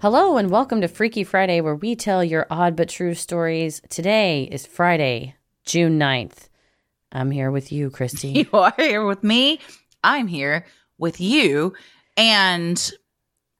Hello and welcome to Freaky Friday, where we tell your odd but true stories. Today is Friday, June 9th. I'm here with you, Christy. You are here with me. I'm here with you. And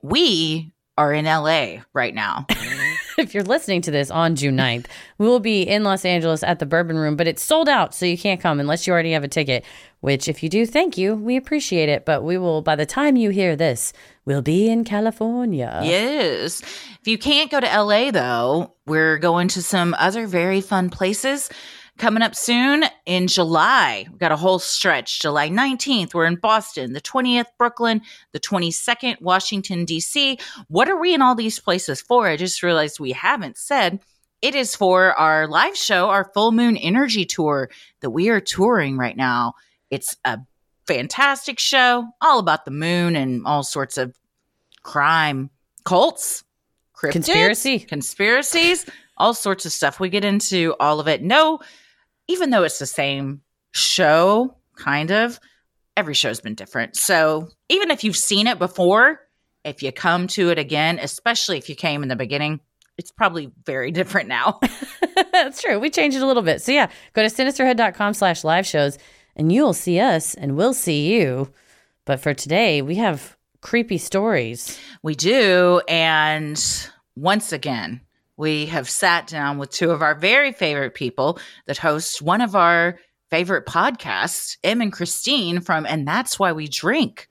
we are in LA right now. if you're listening to this on June 9th, we will be in Los Angeles at the Bourbon Room, but it's sold out, so you can't come unless you already have a ticket. Which, if you do, thank you. We appreciate it. But we will, by the time you hear this, we'll be in California. yes. If you can't go to LA, though, we're going to some other very fun places. Coming up soon in July, we've got a whole stretch. July 19th, we're in Boston, the 20th, Brooklyn, the 22nd, Washington, D.C. What are we in all these places for? I just realized we haven't said. It is for our live show, our Full Moon Energy Tour that we are touring right now. It's a fantastic show, all about the moon and all sorts of crime, cults, cryptids, Conspiracy. conspiracies, all sorts of stuff. We get into all of it. No, even though it's the same show, kind of, every show's been different. So even if you've seen it before, if you come to it again, especially if you came in the beginning, it's probably very different now. That's true. We changed it a little bit. So yeah, go to sinisterhood.com slash live shows and you'll see us and we'll see you. But for today, we have creepy stories. We do. And once again, we have sat down with two of our very favorite people that host one of our favorite podcasts, Em and Christine from And That's Why We Drink.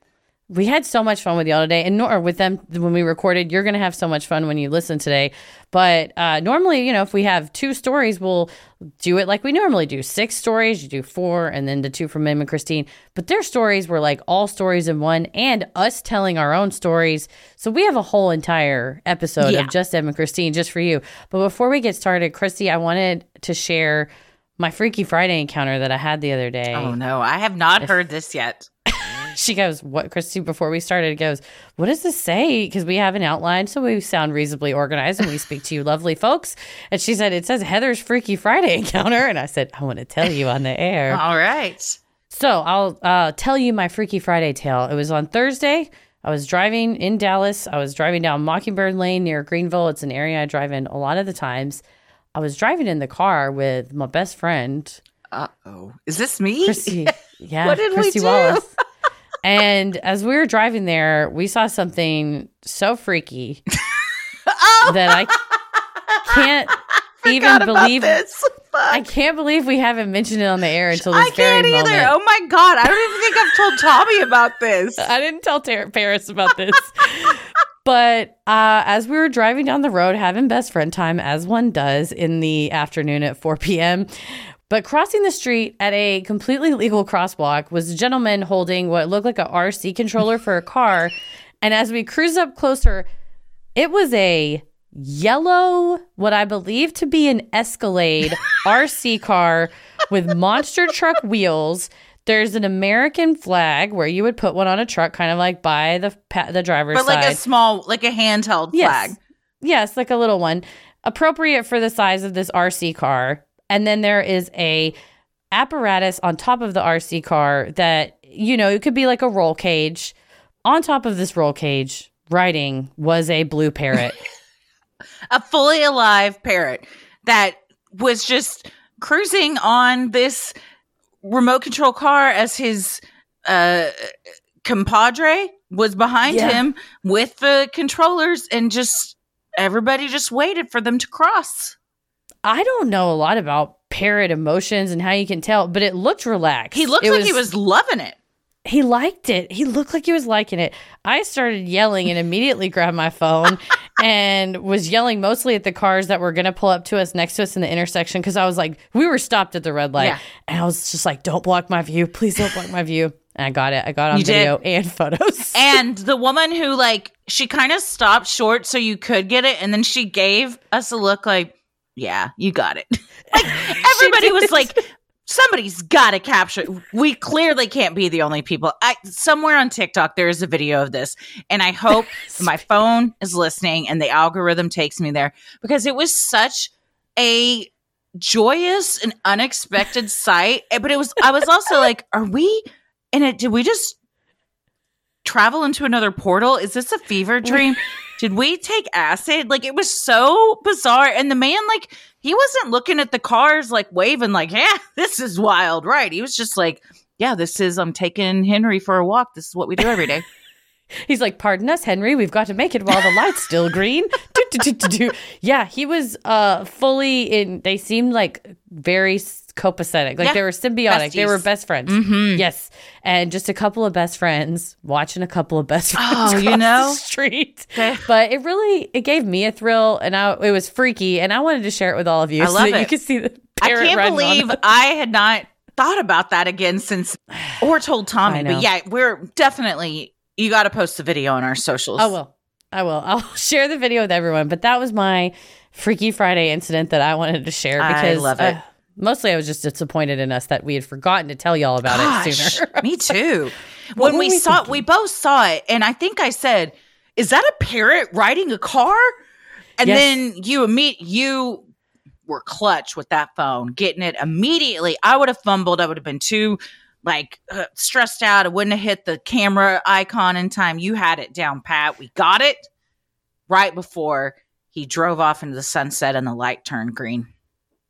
We had so much fun with y'all today, and nor with them when we recorded. You're gonna have so much fun when you listen today. But uh, normally, you know, if we have two stories, we'll do it like we normally do: six stories. You do four, and then the two from Em and Christine. But their stories were like all stories in one, and us telling our own stories. So we have a whole entire episode Yeah. of just Em and Christine, just for you. But before we get started, Christy, I wanted to share my Freaky Friday encounter that I had the other day Oh no, I have not heard this yet. She goes, What, Christy, before we started, goes, What does this say? Because we have an outline, so we sound reasonably organized and we speak to you, lovely folks. And she said, It says Heather's Freaky Friday encounter. And I said, I want to tell you on the air. All right. So I'll uh, tell you my Freaky Friday tale. It was on Thursday. I was driving in Dallas. I was driving down Mockingbird Lane near Greenville. It's an area I drive in a lot of the times. I was driving in the car with my best friend, Uh oh. Is this me? Christy. Yeah, What did we Christy do? Wallace. And as we were driving there, we saw something so freaky oh, that I can't even believe. this. Fuck. I can't believe we haven't mentioned it on the air until this I can't either. moment. Oh my god, I don't even think I've told Tommy about this. I didn't tell Ter- Paris about this. but uh, as we were driving down the road, having best friend time, as one does in the afternoon at 4 p.m., but crossing the street at a completely legal crosswalk was a gentleman holding what looked like a RC controller for a car. And as we cruised up closer, it was a yellow, what I believe to be an Escalade RC car with monster truck wheels. There's an American flag where you would put one on a truck, kind of like by the pa- the driver's But like side. a small, like a handheld Yes. flag. Yes, like a little one, appropriate for the size of this RC car. And then there is a apparatus on top of the RC car that you know it could be like a roll cage. On top of this roll cage, riding was a blue parrot. A fully alive parrot that was just cruising on this remote control car as his uh compadre was behind Yeah. him with the controllers and just everybody just waited for them to cross. I don't know a lot about parrot emotions and how you can tell, but it looked relaxed. He looked It like he was loving it. he liked it. He looked like he was liking it. I started yelling and immediately grabbed my phone and was yelling mostly at the cars that were going to pull up to us next to us in the intersection because I was like, we were stopped at the red light. Yeah. And I was just like, don't block my view. Please don't block my view. And I got it. I got on You did. video and photos. And the woman who like she kind of stopped short so you could get it, and then she gave us a look like, "Yeah, you got it." like everybody was like, "Somebody's got to capture." it." We clearly can't be the only people. I somewhere on TikTok there is a video of this, and I hope my phone is listening and the algorithm takes me there because it was such a joyous and unexpected sight. Eh, But it was. I was also like, "Are we?" And it did we just travel into another portal? Is this a fever dream? Did we take acid? Like it was so bizarre. And the man, like, he wasn't looking at the cars, like waving, like, yeah, this is wild, right? He was just like, yeah, this is, I'm taking Henry for a walk. This is what we do every day. He's like, "Pardon us, Henry. We've got to make it while the light's still green." Do, do, do. Yeah, he was uh fully in. They seemed like very copacetic, like Yeah. they were symbiotic. They were best friends. Mhm. Yes, and just a couple of best friends watching a couple of best friends Oh, you know? the street. Okay. But it really it gave me a thrill, and I, it was freaky, and I wanted to share it with all of you I so love that you could see the. I can't believe I had not thought about that again since, or told Tommy. But yeah, we're definitely, you got to post the video on our socials. I will. I will. I'll share the video with everyone. But that was my Freaky Friday incident that I wanted to share because I love it. uh, mostly I was just disappointed in us that we had forgotten to tell y'all about it sooner. me too. When we, we saw it, we both saw it, and I think I said, "Is that a parrot riding a car?" And Yes. then you imme- you were clutch with that phone, getting it immediately. I would have fumbled. I would have been too like uh, stressed out. I wouldn't have hit the camera icon in time. You had it down pat. We got it right before he drove off into the sunset and the light turned green.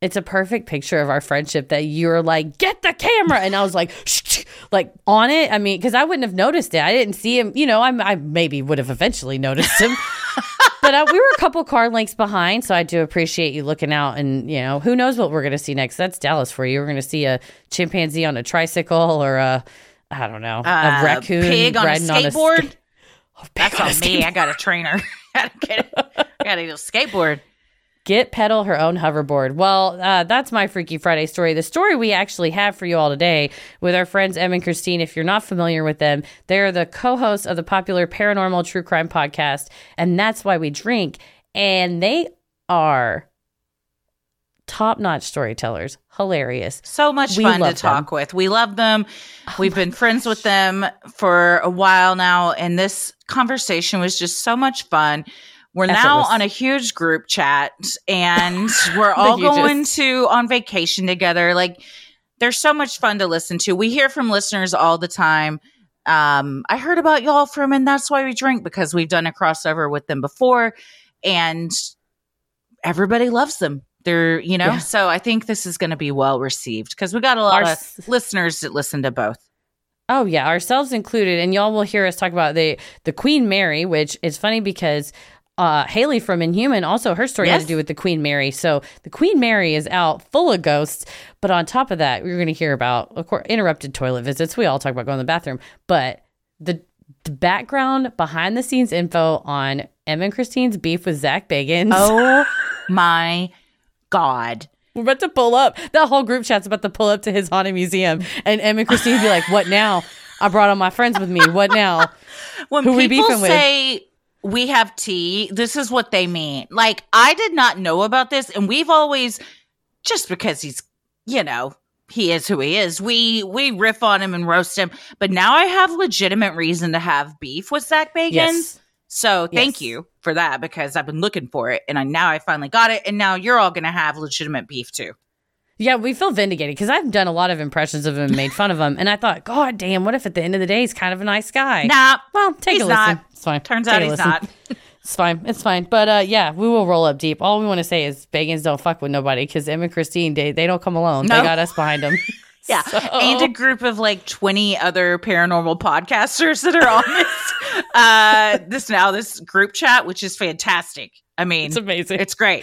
It's a perfect picture of our friendship that you're like, get the camera. And I was like, shh, shh, like on it. I mean, because I wouldn't have noticed it. I didn't see him. You know, I, I maybe would have eventually noticed him. but uh, we were a couple car lengths behind. So I do appreciate you looking out. And, you know, who knows what we're going to see next? That's Dallas for you. We're going to see a chimpanzee on a tricycle or a, I don't know, a Uh, raccoon pig on a riding on a skateboard. sk- Oh, pig That's on a on me. I got a trainer. gotta get it. I gotta get a skateboard. Get pedal her own hoverboard. Well, uh, that's my Freaky Friday story. The story we actually have for you all today with our friends Em and Christine. If you're not familiar with them, they're the co-hosts of the popular paranormal true crime podcast, and that's why we drink. And they are top-notch storytellers. Hilarious. So much We fun to them. talk with. We love them. We've been friends with them for a while now, and this conversation was just so much fun. We're now on a huge group chat, and we're all going to on vacation together. Like, they're so much fun to listen to. We hear from listeners all the time. Um, I heard about y'all from, and that's why we drink because we've done a crossover with them before, and everybody loves them. They're, you know, Yeah. so I think this is going to be well received because we got a lot Our of listeners that listen to both. Oh yeah, ourselves included, and y'all will hear us talk about the the Queen Mary, which is funny because uh, Haley from Inhuman also her story had Yes. to do with the Queen Mary. So the Queen Mary is out full of ghosts, but on top of that, we're going to hear about of course interrupted toilet visits. We all talk about going to the bathroom, but the the background behind the scenes info on Emma and Christine's beef with Zak Bagans. Oh my God. We're about to pull up. That whole group chat's about to pull up to his haunted museum, and Emma and Christine would be like, "What now? I brought all my friends with me. What now?" When Who we people beefing with? We have tea, this is what they mean. Like, I did not know about this, and we've always, just because he's, you know, he is who he is. We we riff on him and roast him, but now I have legitimate reason to have beef with Zak Bagans. Yes. So thank Yes. you for that because I've been looking for it, and I now I finally got it, and now you're all gonna have legitimate beef too. Yeah, we feel vindicated because I've done a lot of impressions of him and made fun of him. And I thought, God damn, what if at the end of the day he's kind of a nice guy? Nah, Well, take he's a listen. not. It's fine. turns Take out he's listen. not. It's fine. It's fine. But uh, yeah, we will roll up deep. All we want to say is Bagans don't fuck with nobody because Em and Christine, they, they don't come alone. They got us behind them. Yeah. So- And a group of like 20 other paranormal podcasters that are on this uh this now this group chat, which is fantastic. I mean, it's amazing. it's great.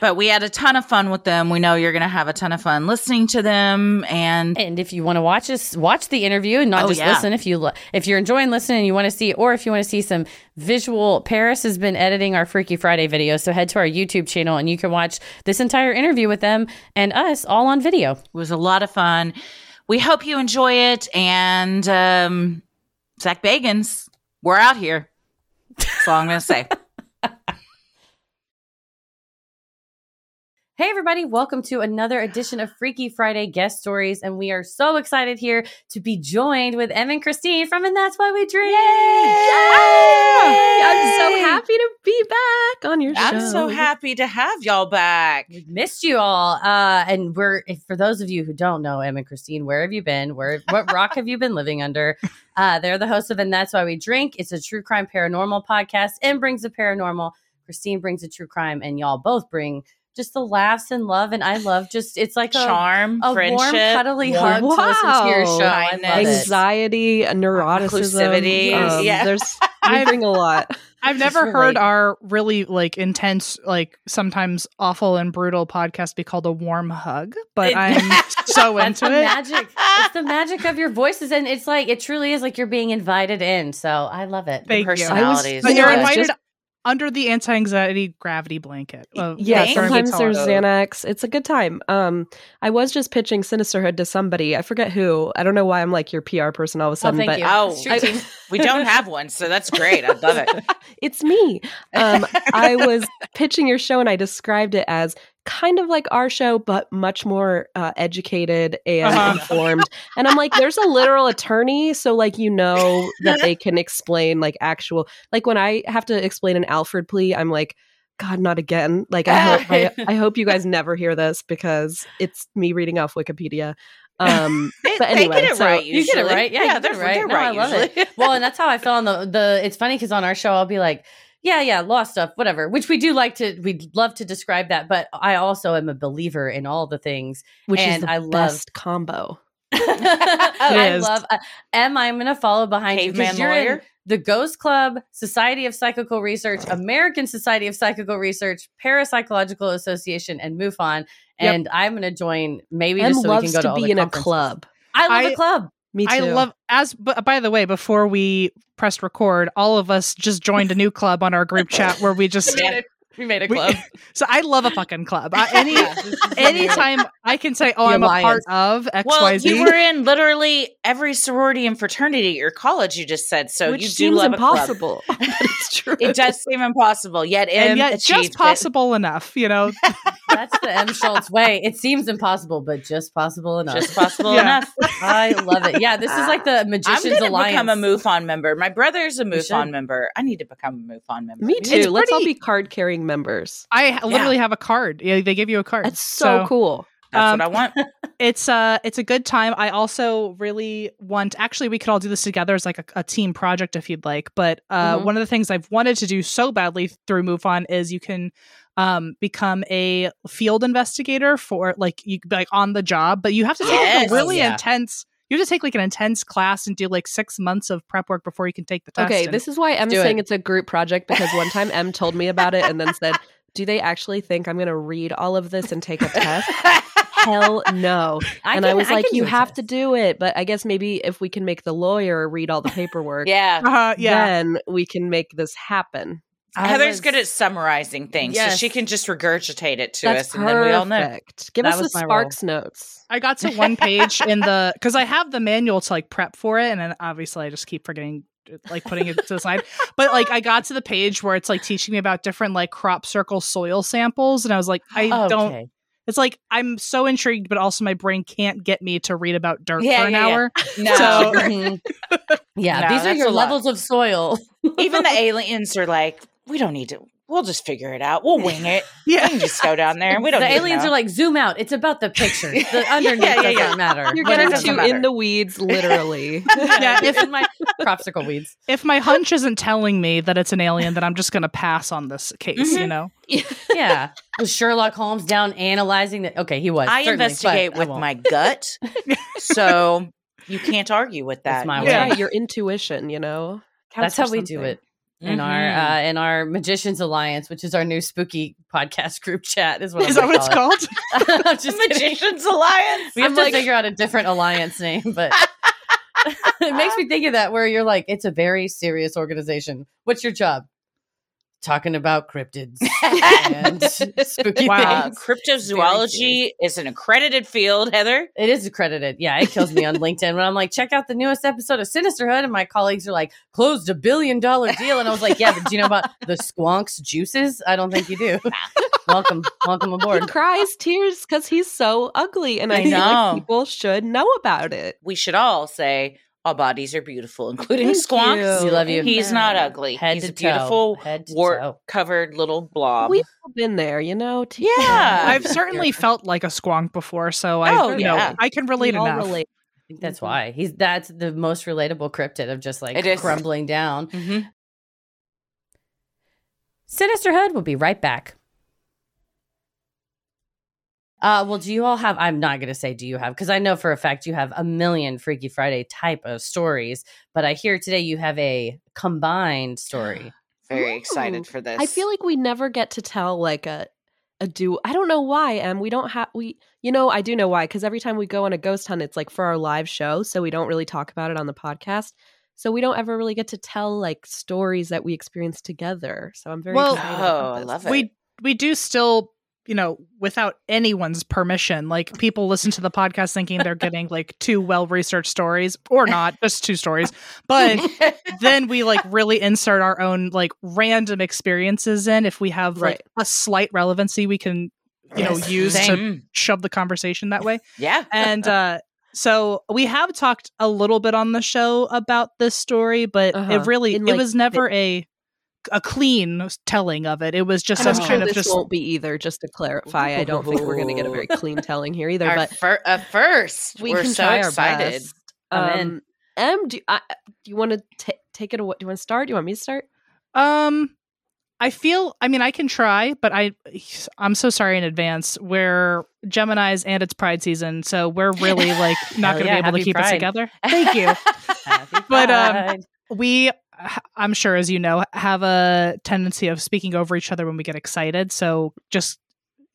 But we had a ton of fun with them. We know you're gonna have a ton of fun listening to them and And if you want to watch us, watch the interview and not Oh, just yeah. listen. If you if you're enjoying listening and you want to see, or if you want to see some visual, Paris has been editing our Freaky Friday video. So head to our YouTube channel and you can watch this entire interview with them and us all on video. it was a lot of fun. we hope you enjoy it. And um, Zak Bagans, we're out here. That's all I'm going to say. Hey, everybody, welcome to another edition of Freaky Friday Guest Stories. And we are so excited here to be joined with Em and Christine from And That's Why We Drink. Yay! I'm so happy to be back on your show. I'm so happy to have y'all back. We missed you all. Uh, and we're, if, for those of you who don't know Em and Christine, where have you been? Where, what rock have you been living under? Uh, they're the hosts of And That's Why We Drink. It's a true crime paranormal podcast and brings the paranormal. Christine brings the true crime, and y'all both bring just the laughs and love. And I love just, it's like a, Charm, a friendship, warm, cuddly warm- hug to listen to your Wow. show. I love Kindness. it. Anxiety, neuroticism. Inclusivity, Um, yeah. There's we I- bring a lot. I've never relate. heard our really like intense, like sometimes awful and brutal podcast be called a warm hug, but It- I'm so into it. magic. It's the magic of your voices, and it's like it truly is like you're being invited in. So I love it. Thank you. personalities. But You you're know, I was invited just- under the anti-anxiety gravity blanket. of- Yeah, Thank sometimes there's Xanax. It's a good time. Um, I was just pitching Sinisterhood to somebody. I forget who. I don't know why I'm like your PR person all of a sudden, thank but you. Oh, Street team. we don't have one, so that's great. I love it. it's me. Um, I was pitching your show and I described it as kind of like our show, but much more uh, educated and Uh-huh. informed. And I'm like, there's a literal attorney, so like you know that they can explain like actual like when I have to explain an Alford plea, I'm like. God, not again! Like I hope, I, I hope you guys never hear this because it's me reading off Wikipedia. Um, They, But they anyway, get it so- right. You get it right. Yeah, you get they're right. They're No, right I love usually. it. Well, and that's how I felt on the the. It's funny because on our show I'll be like, yeah, yeah, law stuff, whatever. Which we do like to. We'd love to describe that, but I also am a believer in all the things. which And is the I love- best combo. I love. Uh, Em, I'm going to follow behind you Caveman because you're in the Ghost Club, Society of Psychical Research, American Society of Psychical Research, Parapsychological Association, and MUFON. Yep. And I'm going to join maybe Em just so we can go to, to all be the in a club. I love I- a club. Me too. I love as but by the way, before we pressed record, all of us just joined a new club on our group chat where we just We made a We- club. so I love a fucking club. I, any Yeah, anytime I can say, "Oh, The I'm a part of X Well, you were in literally every sorority and fraternity at your college. You just said so. Which you do seems love impossible. but it's true. It does seem impossible, yet and yet achieved just it. possible enough, you know. That's the Em Schulz way. It seems impossible, but just possible enough. Just possible Yeah. enough. I love it. Yeah, this is like the Magicians I'm Magicians going to Alliance. become a MUFON member. My brother's a should. MUFON member. I need to become a MUFON member. Me too. It's Let's all be card carrying members. I ha- literally have a card. Yeah, they give you a card. That's so, cool. That's Um, what I want. it's uh it's a good time i also really want actually we could all do this together as like a, a team project if you'd like but uh Mhm. one of the things i've wanted to do so badly through MUFON is you can um become a field investigator for like you like on the job but you have to take like, a really Yeah. intense you have to take like an intense class and do like six months of prep work before you can take the test Okay, And- this is why Em's do saying it. it's a group project because one time Em told me about it and then said, Do they actually think I'm going to read all of this and take a test? Hell no. I and can- I was like, You have test. to do it. But I guess maybe if we can make the lawyer read all the paperwork, yeah. uh, yeah then we can make this happen. I Heather's was- good at summarizing things, Yes. so she can just regurgitate it to That's us, and then we all know. perfect. Give That us the was my role. Sparks notes. I got to one page in the because I have the manual to like prep for it, and then obviously I just keep forgetting like putting it to the side. But like I got to the page where it's like teaching me about different like crop circle soil samples, and I was like, I don't. It's like I'm so intrigued, but also my brain can't get me to read about dirt Yeah, for an yeah, yeah. hour. No, So- Mhm. yeah, No, these are your a lot. levels of soil. even the aliens are like, we don't need to. We'll just figure it out. We'll wing it. We Yeah, can just go down there. We don't. the need aliens know. are like, zoom out. It's about the picture. The underneath Yeah, yeah, doesn't yeah. matter. You're What getting does too in the weeds, literally. Yeah, if- in my popsicle weeds. if my hunch isn't telling me that it's an alien, then I'm just gonna pass on this case. You Mhm. know. Yeah, was Sherlock Holmes down analyzing that? Okay, he was. I investigate but I with my gut, so you can't argue with That's that. my yeah. way. your intuition, you know. That's how for we do it in our Mhm. uh, in our Magicians Alliance, which is our new spooky podcast group chat. Is what Is that what it's call called? I'm just kidding. Magicians Alliance. We have I'm to like- figure out a different alliance name, but it makes me think of that where you're like, it's a very serious organization. What's your job? Talking about cryptids and spooky Wow. things. Cryptozoology is an accredited field, Heather. It is accredited. Yeah, it kills me on LinkedIn when I'm like, check out the newest episode of Sinisterhood, and my colleagues are like, closed a billion dollar deal, and I was like, yeah, but do you know about the squonks juices? I don't think you do. welcome, welcome He aboard. cries tears because he's so ugly, and I, I feel like know. people should know about it. We should all say all bodies are beautiful, including Thank Squonks. you. We love you. He's not ugly. Head He's to a beautiful. Head to toe. wart-covered little blob. We've all been there, you know. Take Yeah. I've certainly felt like a squonk before, so I, Oh, you know. I can relate enough. relate. I think that's Mhm. why he's that's the most relatable cryptid of just like It is. crumbling down. Mhm. Sinisterhood will be right back. Uh, well, do you all have? I'm not going to say do you have because I know for a fact you have a million Freaky Friday type of stories, but I hear today you have a combined story. Very Ooh. excited for this. I feel like we never get to tell like a a do. I don't know why, and we don't have we. You know, I do know why because every time we go on a ghost hunt, it's like for our live show, so we don't really talk about it on the podcast. So we don't ever really get to tell like stories that we experience together. So I'm very Well- excited Oh, about I love it. we we do still you know without anyone's permission like people listen to the podcast thinking they're getting like two well researched stories or not just two stories but then we like really insert our own like random experiences in if we have like Right. a slight relevancy we can you know Yes. use to shove the conversation that way yeah. and uh so we have talked a little bit on the show about this story but Uh-huh. it really In, it was never a a clean telling of it it was just And I'm sure kind of this just won't be either. Just to clarify, I don't think we're going to get a very clean telling here either. Our but fir- uh, first, we we're can so try our excited. best. I'm. Um, Em, do you, I, do you want to ta take it? away? Do you want to start? Do you want me to start? Um, I feel. I mean, I can try, but I. I'm so sorry in advance. We're Gemini's and it's Pride season, so we're really like not going to yeah, be able to keep Pride. it together. Thank you. Happy But, um, we, I'm sure, as you know, have a tendency of speaking over each other when we get excited. So just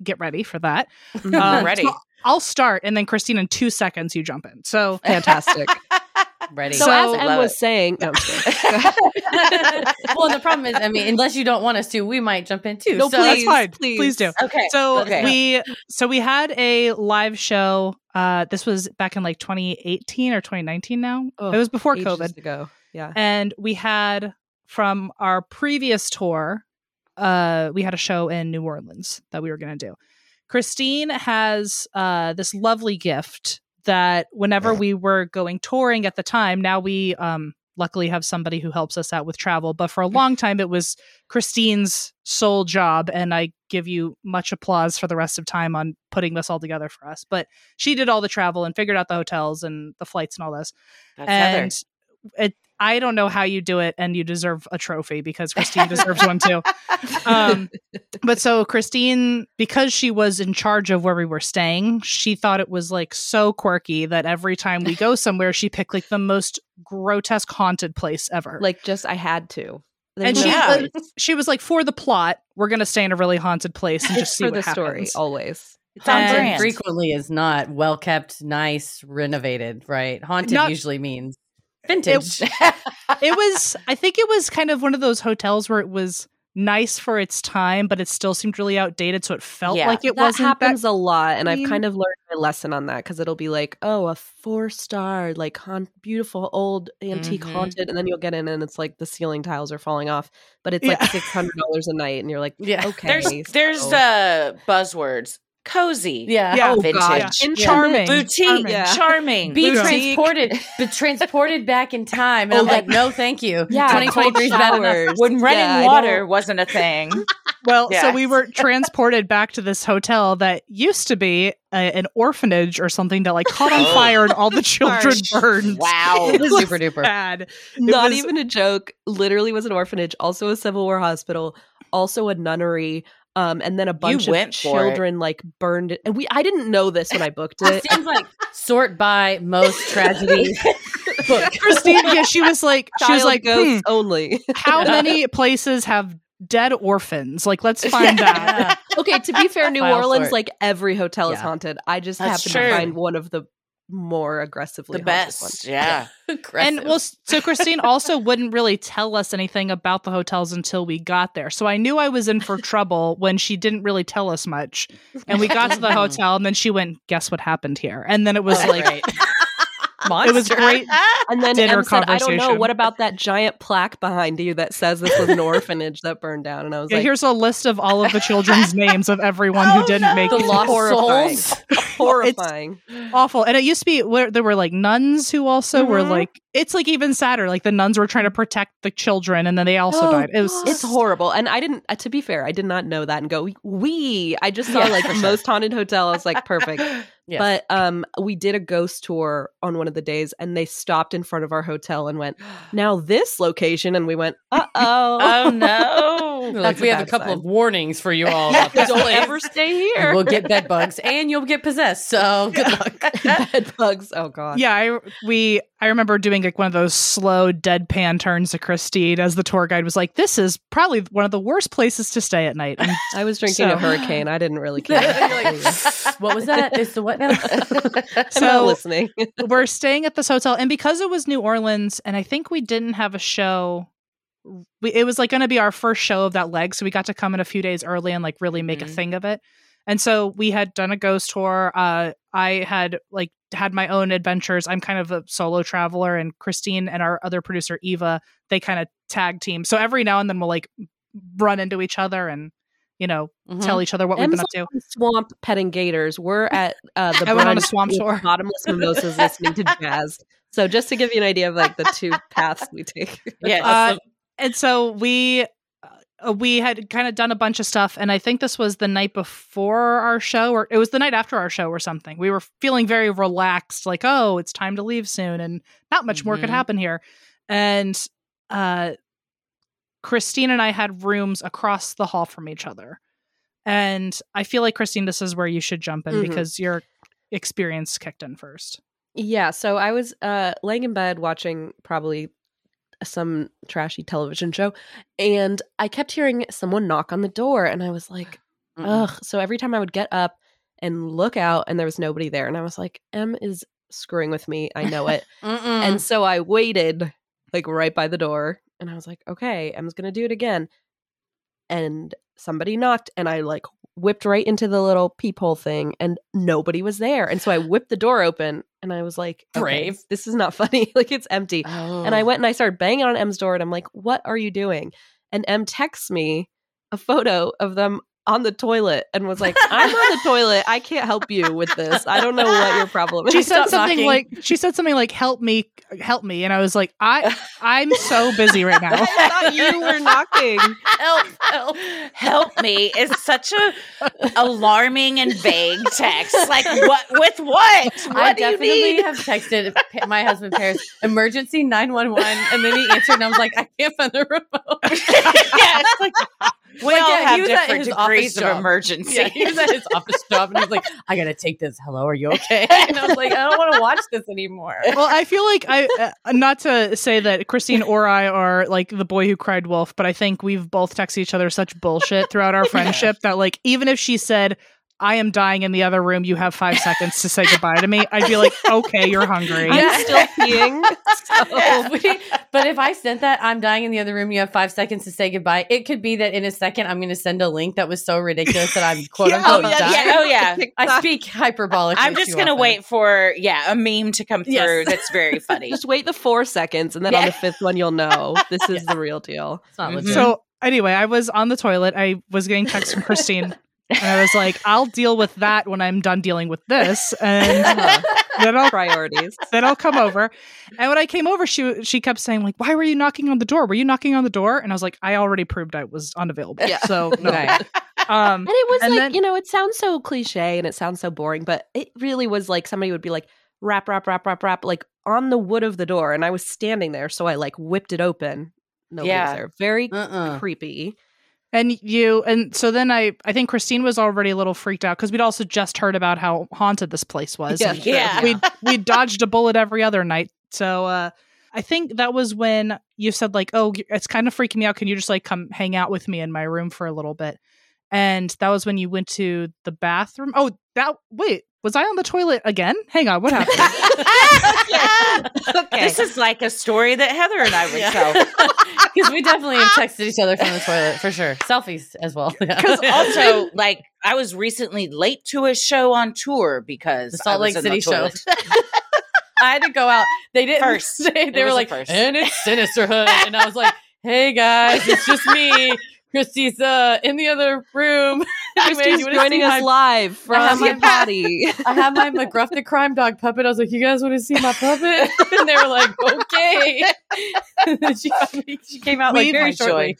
get ready for that. Mhm. Um, ready. so I'll start, and then Christine, in two seconds, you jump in. So Fantastic. ready. so, So- as Em was it. saying, no, I'm just kidding. well, the problem is, I mean, unless you don't want us to, we might jump in too. No, so that's please, fine. please. Please do. okay. So Okay. we so we had a live show. Uh, this was back in like 2018 or 2019. Now Oh, it was before Ages COVID, ago. Yeah. and we had from our previous tour. Uh, we had a show in New Orleans that we were going to do. Christine has uh this lovely gift that whenever we were going touring at the time, now we um luckily have somebody who helps us out with travel, but for a long time it was Christine's sole job and I give you much applause for the rest of time on putting this all together for us. But she did all the travel and figured out the hotels and the flights and all this. That's Heather. and it I don't know how you do it and you deserve a trophy because Christine deserves one too. Um but so Christine, because she was in charge of where we were staying, she thought it was like so quirky that every time we go somewhere, she picked like the most grotesque haunted place ever. Like, just I had to. and There's she, no Yeah. choice. she was like, for the plot, we're gonna stay in a really haunted place and just see for what the story happens. always. It's on and frequently is not well kept, nice, renovated, right? Haunted Not- usually means vintage. it was i think it was kind of one of those hotels where it was nice for its time but it still seemed really outdated so it felt Yeah. like it that wasn't happens that, a lot, and I've kind of learned my lesson on that because it'll be like, oh, a four star, like haunt, beautiful old antique Mhm. haunted, and then you'll get in and it's like the ceiling tiles are falling off, but it's Yeah. like six hundred dollars a night, and you're like, yeah. okay, There's there's so- uh buzzwords. Cozy. Yeah. Oh, yeah. oh vintage. god, Yeah. charming Boutique. charming. Yeah. Charming. Be Boutique. transported, but transported back in time. And Oh, I'm like- like, no, thank you. Yeah, 2023 is cold bad enough. showers. When running Yeah, water wasn't a thing. well so we were transported back to this hotel that used to be a, an orphanage or something that like caught on Oh. fire and all the children burned Wow. it was Super duper. bad not was- even a joke. Literally was an orphanage, also a Civil War hospital, also a nunnery. Um, and then a bunch of went for it. children like burned it. And we I didn't know this when I booked it. Seems like sort by most tragedy book. christine yeah she was like she was like ghosts hmm, only. how many places have dead orphans like let's find that okay, to be fair, New File Orleans, sort. like every hotel is Yeah. haunted. I just That's happened true. to find one of the more aggressively the best. one. Yeah. And well, so Christine also wouldn't really tell us anything about the hotels until we got there. So I knew I was in for trouble when she didn't really tell us much. And we got to the hotel, and then she went, "Guess what happened here?" And then it was Oh, like, great. it was great. And then Dinner said, "I don't know. What about that giant plaque behind you that says this was an orphanage that burned down?" And I was Yeah, like, here's a list of all of the children's names of everyone Oh, who didn't no. make the it. lost horrifying. souls. Horrifying. awful. And it used to be where there were like nuns who also were Mhm. like it's like even sadder. Like the nuns were trying to protect the children and then they also Oh, died. It was It's horrible. And I didn't, uh, to be fair, I did not know that and go, we. I just saw Yeah, like sure. most haunted hotel. I was like, perfect. Yes. But um, we did a ghost tour on one of the days and they stopped in front of our hotel and went, now this location. And we went, uh oh. Oh no. They're like, we have a couple sign. of warnings for you all. Don't ever stay You We'll get bed bugs and you'll get possessed. So good luck. bed bugs. Oh, God. yeah, I we I remember doing like one of those slow deadpan turns to Christine as the tour guide was like, "This is probably one of the worst places to stay at night." And I was drinking So- a hurricane. I didn't really care. Like, what was that? It's the what now? I'm So- not listening. we're staying at this hotel, and because it was New Orleans, and I think we didn't have a show. We, it was like going to be our first show of that leg, so we got to come in a few days early and like really make Mhm. a thing of it. And so we had done a ghost tour. Uh, I had like had my own adventures. I'm kind of a solo traveler, and Christine and our other producer Eva, they kind of tag team. So every now and then we'll like run into each other and you know Mhm. tell each other what we've been up to. Swamp petting gators. We're at uh, the I went on a brunch swamp tour. bottomless mimosas listening to jazz. So just to give you an idea of like the two paths we take. Yes. Uh, and so we uh, we had kind of done a bunch of stuff and i think this was the night before our show or it was the night after our show or something we were feeling very relaxed like oh it's time to leave soon and not much more could Mhm. happen here and uh christine and i had rooms across the hall from each other and i feel like christine this is where you should jump in Mhm. because your experience kicked in first Yeah, so I was uh laying in bed watching probably some trashy television show and I kept hearing someone knock on the door and I was like, Mm-mm. ugh. So every time I would get up and look out and there was nobody there and I was like, Em is screwing with me. I know it. And so I waited like right by the door and I was like, okay, Em's going to do it again. And somebody knocked and I like whipped right into the little peephole thing and nobody was there. And so I whipped the door open and I was like, okay, Brave. this is not funny. like it's empty. Oh. And I oh. went and I started banging on Em's door and I'm like, what are you doing? And Em texts me a photo of them on the toilet and was like, I'm on the toilet. I can't help you with this. I don't know what your problem is. she said Stop something knocking. like she said something like help me help me and i was like i i'm so busy right now I thought you were knocking. help, help. Help me is such a alarming and vague text. Like what with what? What I do you definitely need? have texted my husband Paris emergency nine one one, and then he answered, and I was like, I can't find the remote. yeah, it's like we Like, all yeah, have different degrees of job. emergency. Yeah, he was at his office job, and he's like, I gotta take this. Hello, are you okay? And I was like, I don't want to watch this anymore. well i feel like i uh, not to say that christine or i are like the boy who cried wolf but i think we've both texted each other such bullshit throughout our friendship that like even if she said I am dying in the other room. You have five seconds to say goodbye to me. I'd be like, okay, you're hungry. I'm still peeing. So we- but if I sent that, I'm dying in the other room. You have five seconds to say goodbye. It could be that in a second I'm going to send a link that was so ridiculous that I'm quote Yeah, unquote oh, yeah, dying. yeah, oh, yeah. I speak hyperbolically. I'm just gonna wait for yeah a meme to come through. Yes. That's very funny. Just wait the four seconds, and then on the fifth one, you'll know this is the real deal. It's not Mhm. legit. So anyway, I was on the toilet. I was getting texts from Christine, and I was like, "I'll deal with that when I'm done dealing with this," and then I'll Priorities. then I'll come over. And when I came over, she she kept saying like, "Why were you knocking on the door? Were you knocking on the door?" And I was like, "I already proved I was unavailable." Yeah. So no. Right. Um, And it was And like, then- you know, it sounds so cliche and it sounds so boring, but it really was like somebody would be like, rap, rap, rap, rap, rap, like on the wood of the door. And I was standing there. So I like whipped it open. Nobody was Yeah. there. Very Uh-uh. creepy. And you and so then I I think Christine was already a little freaked out because we'd also just heard about how haunted this place was. Yeah. Yeah. we we dodged a bullet every other night. So uh I think that was when you said like, "Oh, it's kind of freaking me out. Can you just like come hang out with me in my room for a little bit?" And that was when you went to the bathroom. Oh, that wait, Was I on the toilet again? Hang on, what happened? okay. This is like a story that Heather and I would Yeah. tell. Because we definitely have texted each other from the toilet for sure. Selfies as well. Because also, like, I was recently late to a show on tour because The Salt Lake City show. I had to go out. They didn't First. They, they were like, first. and it's Sinisterhood, and I was like, hey guys, it's just me. Christy's uh, in the other room. Anyway, you joining us my- live from my- potty. I have my McGruff the crime dog puppet. I was like, "You guys want to see my puppet?" And they were like, "Okay." She, she came out like We've- very shortly.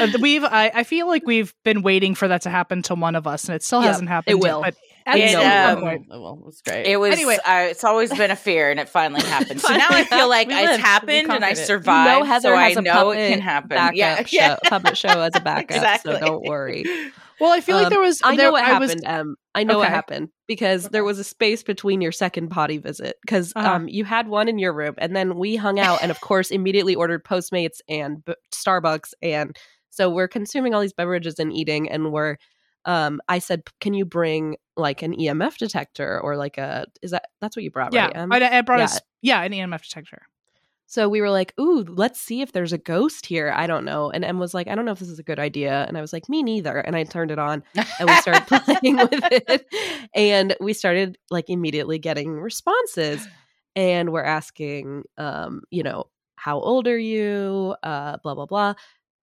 Uh, we've I, I feel like we've been waiting for that to happen to one of us, and it still Yeah, hasn't happened. it yet, will. but some um, point- well, it was great. It was. Anyway. uh, it's always been a fear, and it finally happened. So now I feel like it's happened, and I survived. no, Heather so has I a know it can happen. yeah, show, yeah. puppet show as a backup. Exactly. So don't worry. well, I feel like Um, there was. I there, know what I was- happened. I know what happened because there was a space between your second potty visit because Uh-huh. um, you had one in your room and then we hung out and of course immediately ordered Postmates and b- Starbucks and so we're consuming all these beverages and eating and we're um, I said, can you bring like an EMF detector or like a is that that's what you brought yeah, right? Em? I, I brought Yeah. us yeah an EMF detector. So we were like, ooh, let's see if there's a ghost here. I don't know. And Em was like, I don't know if this is a good idea. And I was like, me neither. And I turned it on and we started playing with it. And we started like immediately getting responses. And we're asking, um, you know, how old are you? Uh, blah, blah, blah.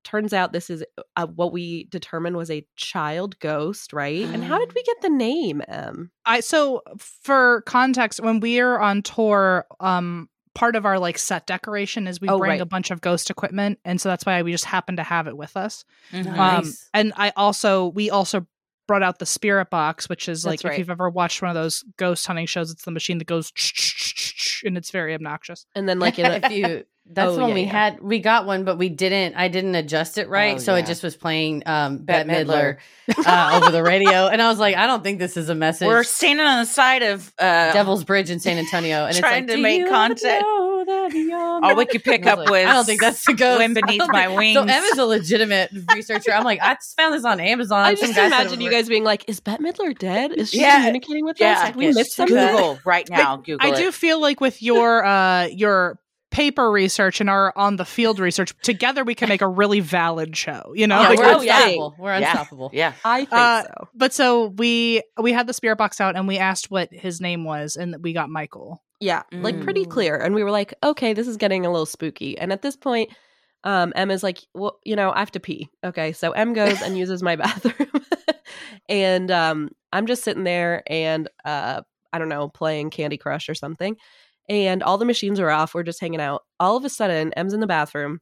Turns out this is uh, what we determined was a child ghost, right? And how did we get the name, Em? I so for context, when we're on tour, um, part of our like set decoration is we Oh, bring right. a bunch of ghost equipment, and so that's why we just happen to have it with us. Mhm. Um, Nice. and I also we also brought out the spirit box, which is like That's if you've ever watched one of those ghost hunting shows, it's the machine that goes and it's very obnoxious. And then like in a, if you that's Oh, when yeah, we yeah. had we got one but we didn't i didn't adjust it right Oh, so yeah. it just was playing um bette Bette midler, uh, over the radio and i was like i don't think this is a message We're standing on the side of uh, devil's bridge in san antonio and Trying it's like to "Do make you contact." know that you're All we could pick up like, was I don't think that's the ghost. Wind Beneath My think- Wings. So Emma's a legitimate researcher. I'm like, I just found this on Amazon. I just guy said it imagine you guys being like, "Is Bette Midler dead? Is she Yeah. communicating with us? yeah, Did we yes. miss something?" Google right now. Google I do feel like with your uh your paper research and our on the field research together, we can make a really valid show. You know, Yeah, Oh, Like, we're oh, yeah. unstoppable. We're Yeah. unstoppable. Yeah. I think Uh, so. but so we we had the spirit box out and we asked what his name was, and we got Michael. Yeah, like pretty Mm. clear. And we were like, okay, this is getting a little spooky. And at this point, um, Emma's like, well, you know, I have to pee. Okay, so Em goes and uses my bathroom, and um, I'm just sitting there and uh, I don't know, playing Candy Crush or something. And all the machines are off. We're just hanging out. All of a sudden, Em's in the bathroom,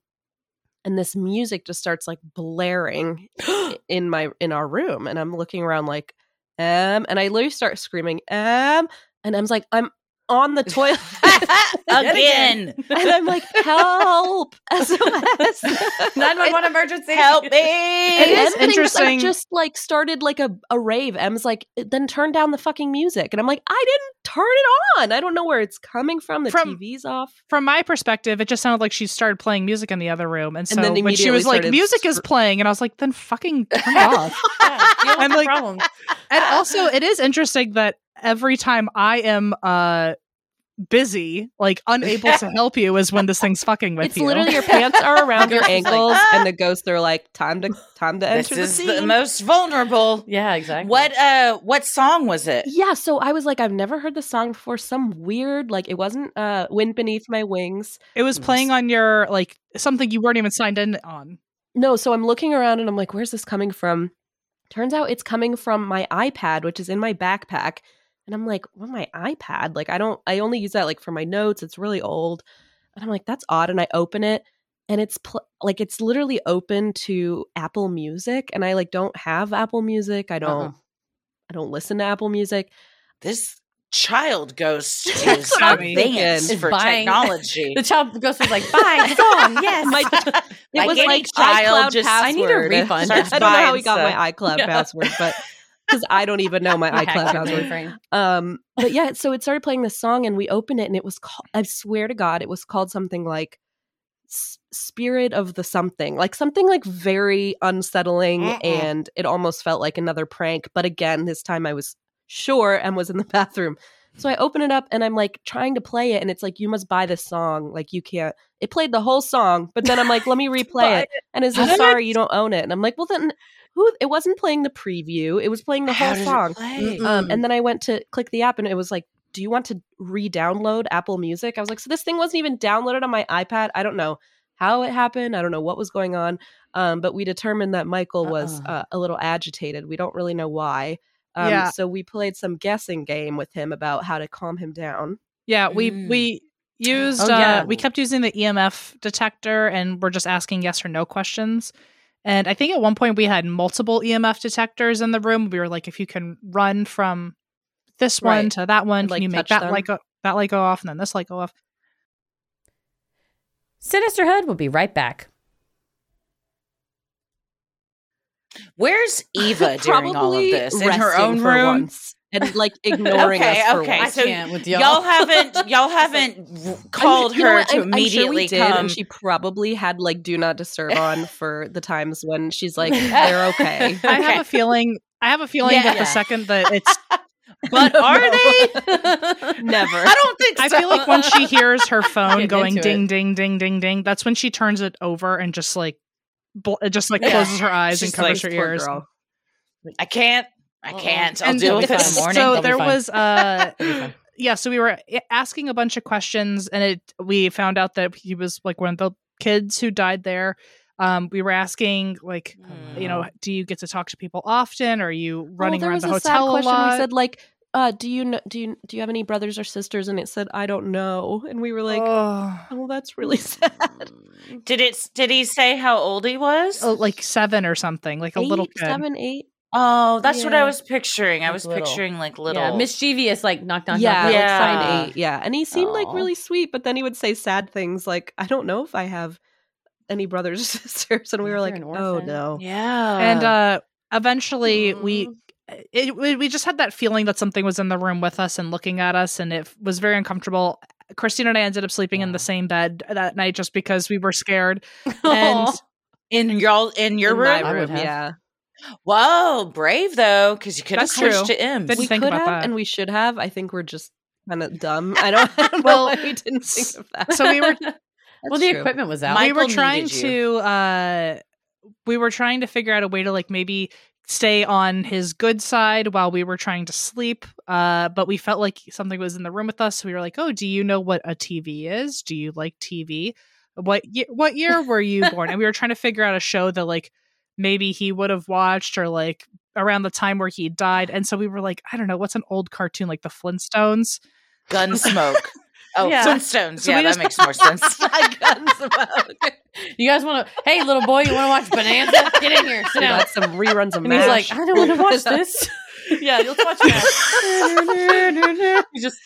and this music just starts like blaring in my in our room. And I'm looking around like, Em, and I literally start screaming, Em, and Em's like, I'm on the toilet. Again. and I'm like, help! SOS! 911 emergency. Help me. It And is interesting- just like started like a, a rave. Em's like, then turn down the fucking music. And I'm like, I didn't turn it on. I don't know where it's coming from. The From- TV's off. From my perspective, it just sounded like she started playing music in the other room, and so then when she was like, "Music is playing," and I was like, "Then fucking turn it off." Yeah, And, like, problem. and also it is interesting that every time i am uh busy like unable to help you is when this thing's fucking with It's you literally your pants are around your ghost like, ankles, and the ghosts are like, time to time to This enter is the the most vulnerable. Yeah, exactly. What uh what song was it? yeah, so I was like, I've never heard the song before. Some weird, like it wasn't uh "Wind Beneath My Wings." it was playing on your like something you weren't even signed in on No, so I'm looking around and I'm like, where's this coming from? Turns out it's coming from my iPad, which is in my backpack. And I'm like, well, my iPad? Like, I don't, I only use that like for my notes. It's really old. And I'm like, that's odd. And I open it and it's pl- like, it's literally open to Apple Music. And I like don't have Apple Music. I don't, Uh-uh. I don't listen to Apple Music. This child ghost is what I'm advanced for Buying- technology. The child ghost was like, "Bye, song, yes." My, it Like was like child iCloud just- password. I need a refund. I don't know how buying he got stuff. my iCloud Yeah. password, but because I don't even know my iCloud password. Um, but yeah, so it started playing this song, and we opened it, and it was called. I swear to God, it was called something like S- "Spirit of the Something," like something like very unsettling, Mm-mm. and it almost felt like another prank. But again, this time I was sure, and was in the bathroom. So I open it up and I'm like trying to play it, and it's like you must buy this song. Like you can't. It played the whole song, but then I'm like, let me replay it, and it's like, sorry, you don't own it. And I'm like, well then, who? It wasn't playing the preview. It was playing the How whole song. Um, and then I went to click the app, and it was like, do you want to re-download Apple Music? I was like, so this thing wasn't even downloaded on my iPad. I don't know how it happened. I don't know what was going on. Um, but we determined that Michael was Uh-uh. uh, a little agitated. We don't really know why. Um, Yeah. So we played some guessing game with him about how to calm him down. Yeah, we Mm. we used Oh, yeah. uh we kept using the EMF detector and we're just asking yes or no questions. And I think at one point we had multiple EMF detectors in the room. We were like, if you can run from this one to that one, And, can like, you make that them. light go that light go off and then this light go off? Sinisterhood will be right back. Where's Eva during all of this? In her own room? once and like ignoring Okay, us for okay. once. So with Y'all haven't y'all haven't called I'm- you know her to I'm- I'm sure immediately we did, and she probably had like do not disturb on for the times when she's like they're okay. I have a feeling I have a feeling that Yeah. the second that it's but are No. they? Never. I don't think so. I feel like when she hears her phone Getting going ding it. ding ding ding ding, that's when she turns it over and just like bl- it just like Yeah. closes her eyes She's and covers like, her ears. girl. I can't. I Uh-uh. can't. I'll And deal with it in the morning. So They'll there was uh It'll be fine. yeah, so we were asking a bunch of questions and it we found out that he was like one of the kids who died there. Um we were asking like you know, do you get to talk to people often? Or Are you running oh, there around was the a sad hotel a question. lot? We said like, uh, do you know, do you do you have any brothers or sisters? And it said I don't know. And we were like, oh, oh, that's really sad. Did it? Did he say how old he was? oh, like seven or something, like a little kid. seven, eight. Oh, that's what I was picturing. I was little. picturing like little. Yeah, mischievous, like knock, knock, yeah, knock. like Yeah. eight. Yeah, and he seemed like really sweet, but then he would say sad things like, "I don't know if I have any brothers or sisters," and we were like, you're an "Oh no." yeah. and uh eventually we it, we we just had that feeling that something was in the room with us and looking at us and it was very uncomfortable christina and i ended up sleeping in the same bed that night just because we were scared and in y'all in your In room. my I would room, have. yeah. Whoa, brave though, because you could have That's switched true. to Imps. Didn't we think could about have that. and we should have. I think we're just kind of dumb. I don't, I don't Well, know why we didn't think of that. so we were well, the true. equipment was out. My- we were trying to uh we were trying to figure out a way to like maybe stay on his good side while we were trying to sleep uh but we felt like something was in the room with us so we were like oh do you know what a tv is do you like tv what year what year were you born and we were trying to figure out a show that like maybe he would have watched or like around the time where he died and so we were like i don't know what's an old cartoon like the flintstones Gunsmoke. Oh, Yeah. Flintstones. So yeah, that just- makes more sense. Gunsmoke. you guys want to? Hey, little boy, you want to watch Bonanza? Get in here, sit We down. got some reruns of And he's like, I don't want to watch this. yeah, you'll watch that. He just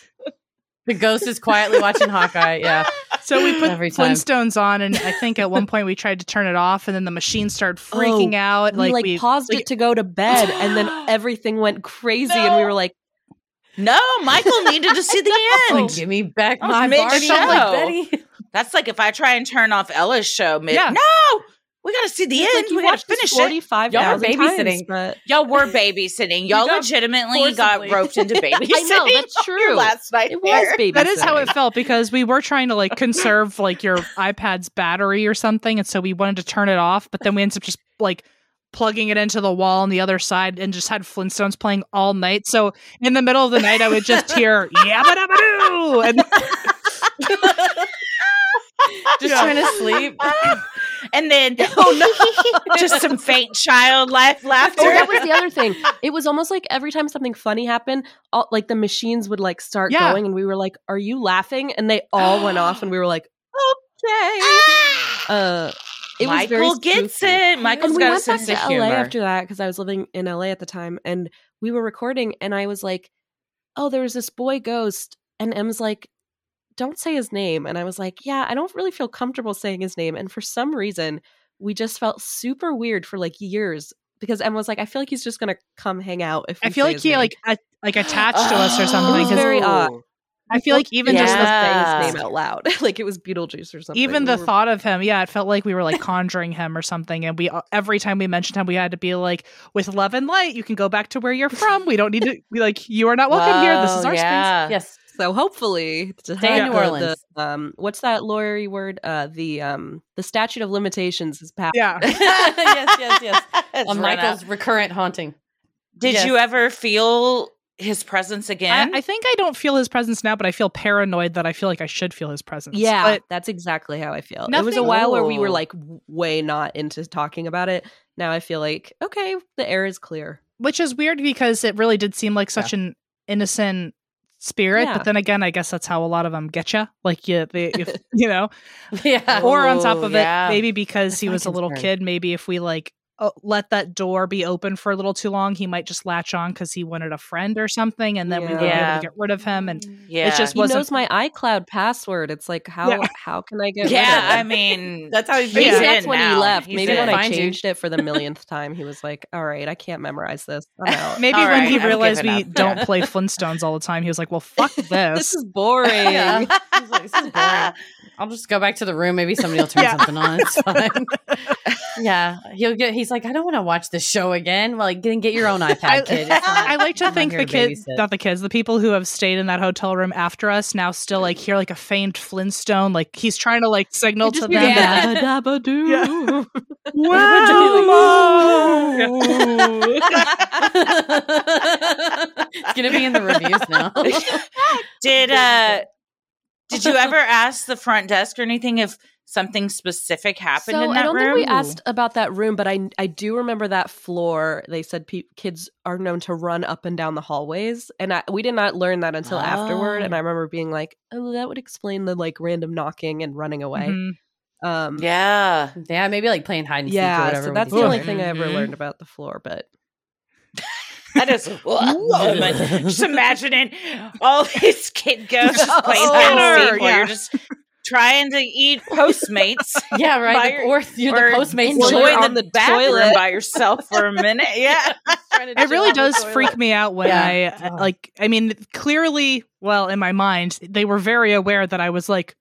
the ghost is quietly watching Hawkeye. Yeah, so we put Every time. flintstones on and i think at one point we tried to turn it off and then the machine started oh, freaking Oh, out we like like, we paused like- it to go to bed, and then everything went crazy, and we were like, no, Michael needed to see the end. like, end. give me back That my Barney. mid-show. Like Betty. That's like if I try and turn off Ella's show mid. Yeah. No, we got to see the It's end. like you we got watched to this finish it. forty-five Y'all are babysitting. times, but Y'all were babysitting. Y'all got legitimately got roped into babysitting. I know that's on your true. Last night, It was there. babysitting. that is how it felt because we were trying to like conserve like your iPad's battery or something, and so we wanted to turn it off, but then we ended up just like plugging it into the wall on the other side and just had Flintstones playing all night. So in the middle of the night, I would just hear yabba dabba doo, and Just Yeah. trying to sleep. and then oh no, just some faint child laugh laughter. Oh, that was the other thing. It was almost like every time something funny happened, all, like the machines would like start Yeah. going, and we were like, "Are you laughing?" And they all went off, and we were like, "Okay." Uh, it was very Michael gets spooky. it. Michael's and we got a went back sense to of LA humor. after that because I was living in LA at the time, and we were recording, and I was like, "Oh, there was this boy ghost," and Em's like, "Don't say his name," and I was like, "Yeah, I don't really feel comfortable saying his name," and for some reason, we just felt super weird for like years because Em was like, "I feel like he's just gonna come hang out." If I feel say like his he name." like a, like attached to us or something. It was very odd. I feel like even just just the the saying his name out loud, like it was Beetlejuice or something. even We the were- thought of him, yeah, it felt like we were like conjuring him or something. And we uh, every time we mentioned him, we had to be like, with love and light, you can go back to where you're from. We don't need to be like, you are not welcome here. This is Whoa, our space. Yes. So hopefully, to Stay in New Orleans. the, um, what's that lawyery word? Uh, the um, the statute of limitations is passed. Yeah. yes, yes, yes. On run Michael's out. recurrent haunting. Did Yes. you ever feel his presence again? I, I think I don't feel his presence now, but I feel paranoid that I feel like I should feel his presence. Yeah, But that's exactly how I feel. It was a Nothing- while where we were like way not into talking about it. Now I feel like okay, the air is clear. which is weird because it really did seem like such an innocent spirit. Yeah. But then again, I guess that's how a lot of them get you. Like, you, they, if, you know, Yeah. or on top of yeah. it, maybe because That's he was a little kid, maybe if we like Uh, let that door be open for a little too long, he might just latch on because he wanted a friend or something, and then we would be able to get rid of him. And yeah. It just He wasn't- knows my iCloud password. It's like how Yeah. how can I get? yeah, rid of it? I mean, That's how he's Maybe Yeah. that's in when he left. He's Maybe in. when I Find you. changed it for the millionth time, he was like, "All right, I can't memorize this. Maybe All when right, he realized we don't Yeah. play Flintstones all the time, he was like, "Well, fuck this." this is boring." Yeah. He's like, this is boring. I'll just go back to the room. Maybe somebody will turn Yeah. something on. It's fine. Yeah. He'll get he's like, I don't want to watch this show again. Well, like, then get your own iPad, I, kid. It's fine. I like to I'm think the kids, babysit. not the kids, the people who have stayed in that hotel room after us now still like hear like a faint Flintstone. Like he's trying to like signal to them. began Yeah. to dabba doo. Yeah. it's gonna be in the reviews now. did uh did you ever ask the front desk or anything if something specific happened so in that room. I don't room? think we asked about that room, but I I do remember that floor. They said pe- kids are known to run up and down the hallways, and I, we did not learn that until afterward. And Oh. I remember being like, "Oh, that would explain the like random knocking and running away." Mhm. Um, yeah. yeah, maybe like playing hide and seek or yeah. whatever. So that's the only thing I ever Mhm. learned about the floor. But I just, just imagining all these kid ghosts just playing No. hide and seek while yeah. you're just trying to eat Postmates. Yeah, right. your- The, or you're or the Postmates. Enjoy on the, the toilet. by yourself for a minute. Yeah. It really does freak me out when Yeah. I uh, like. I mean, clearly, well, in my mind, they were very aware that I was like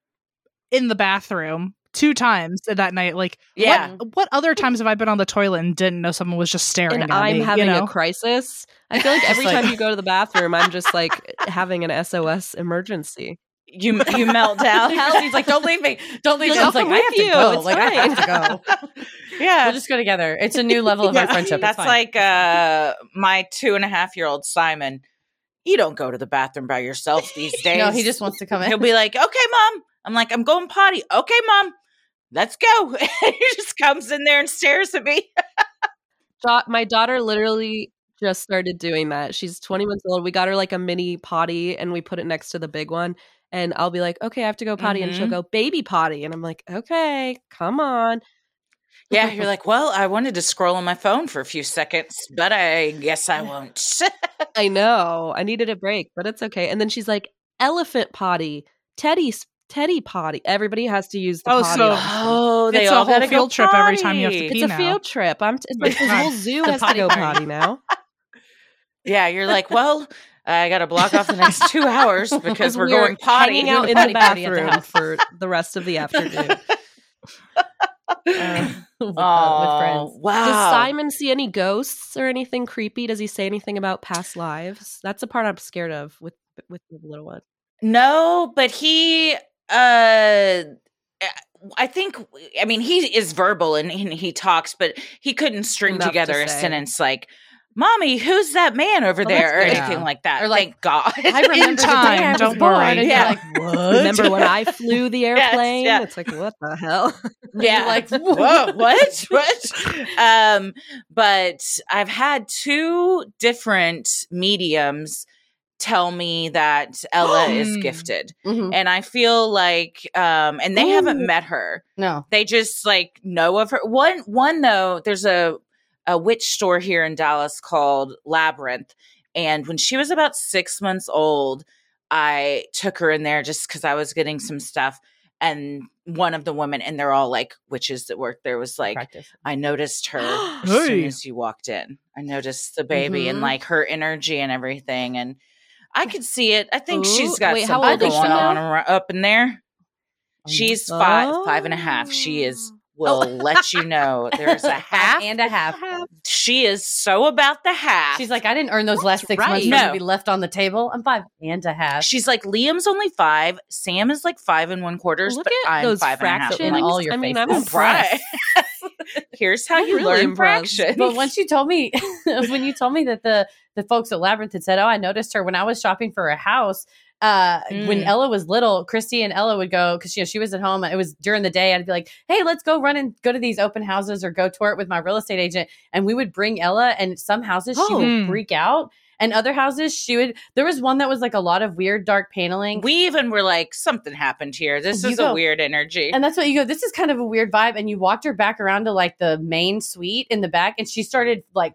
in the bathroom two times that night. Like, Yeah. what, what other times have I been on the toilet and didn't know someone was just staring and at I'm me? having you know? a crisis. I feel like every like- time you go to the bathroom, I'm just like having an SOS emergency. You you melt down. He's like, don't leave me. Don't leave me. I like, was like, "I'll I come have with to you. go. It's Like, I have to go. yeah. We'll just go together. It's a new level of our friendship. That's like uh my two and a half year old Simon. You don't go to the bathroom by yourself these days. no, he just wants to come in. he'll be like, "Okay, mom." I'm like, "I'm going potty." Okay, mom. Let's go. he just comes in there and stares at me. Da- my daughter literally just started doing that. She's 20 months old. We got her like a mini potty and we put it next to the big one. And I'll be like, okay, I have to go potty. And she'll Mhm. go, baby potty. And I'm like, okay, come on. Yeah, you're like, "Well, I wanted to scroll on my phone for a few seconds, but I guess I won't." I know. I needed a break, but it's okay. And then she's like, elephant potty, teddy, teddy potty. Everybody has to use the Oh, potty. so- oh, they It's a whole gotta go field trip every time you have to potty. pee. it's a field trip. I'm t- it's like this whole zoo has to go potty now. Yeah, you're like, well, I got to block off the next two hours because Because we're we're going potty. hanging out in the party the bathroom for the rest of the afternoon. Uh, with, oh, uh, with friends. wow. Does Simon see any ghosts or anything creepy? Does he say anything about past lives? That's the part I'm scared of with with the little one. No, but he uh I think I mean he is verbal and he, he talks, but he couldn't string Enough to together a sentence like Mommy, who's that man over Oh, there? Or good. anything like that. Or like, Thank God. I remember the day time, I was don't born, worry. and Yeah. like, what? Remember when I flew the Yes, airplane? yeah. It's like what the hell? yeah like, whoa what what um but i've had two different mediums tell me that ella is Mm. gifted Mhm. and i feel like um and they haven't met her No. they just like know of her one one though there's a a witch store here in dallas called labyrinth and when she was about six months old i took her in there just because i was getting some stuff and one of the women and they're all like witches that work there was like Practice. i noticed her as soon as you walked in i noticed the baby and Mhm. like her energy and everything and I could see it. I think Ooh, she's got wait, how something old going on now? up in there. Oh, She's five, five and a half. She is. Oh. Will let you know there's a half. and a half. She is so about the half. She's like, I didn't earn those last six right. months for them No. to be left on the table. I'm five and a half. She's like Liam's only five. Sam is like five and one quarters. Look but at I'm those five and a half. fractions. in all your I mean, I'm faces. impressed. Here's how I'm you really learn impressed. fractions. but once you told me when you told me that the the folks at Labyrinth had said, "Oh, I noticed her when I was shopping for a house." Uh, when Mm. Ella was little, Christy and Ella would go because you know she was at home. It was during the day. I'd be like, "Hey, let's go run and go to these open houses or go tour it with my real estate agent." And we would bring Ella. And some houses she Oh. would Mm. freak out, and other houses she would. There was one that was like a lot of weird dark paneling. we even were like, something happened here. This You is go- a weird energy. And that's what you go, this is kind of a weird vibe. And you walked her back around to like the main suite in the back, and she started like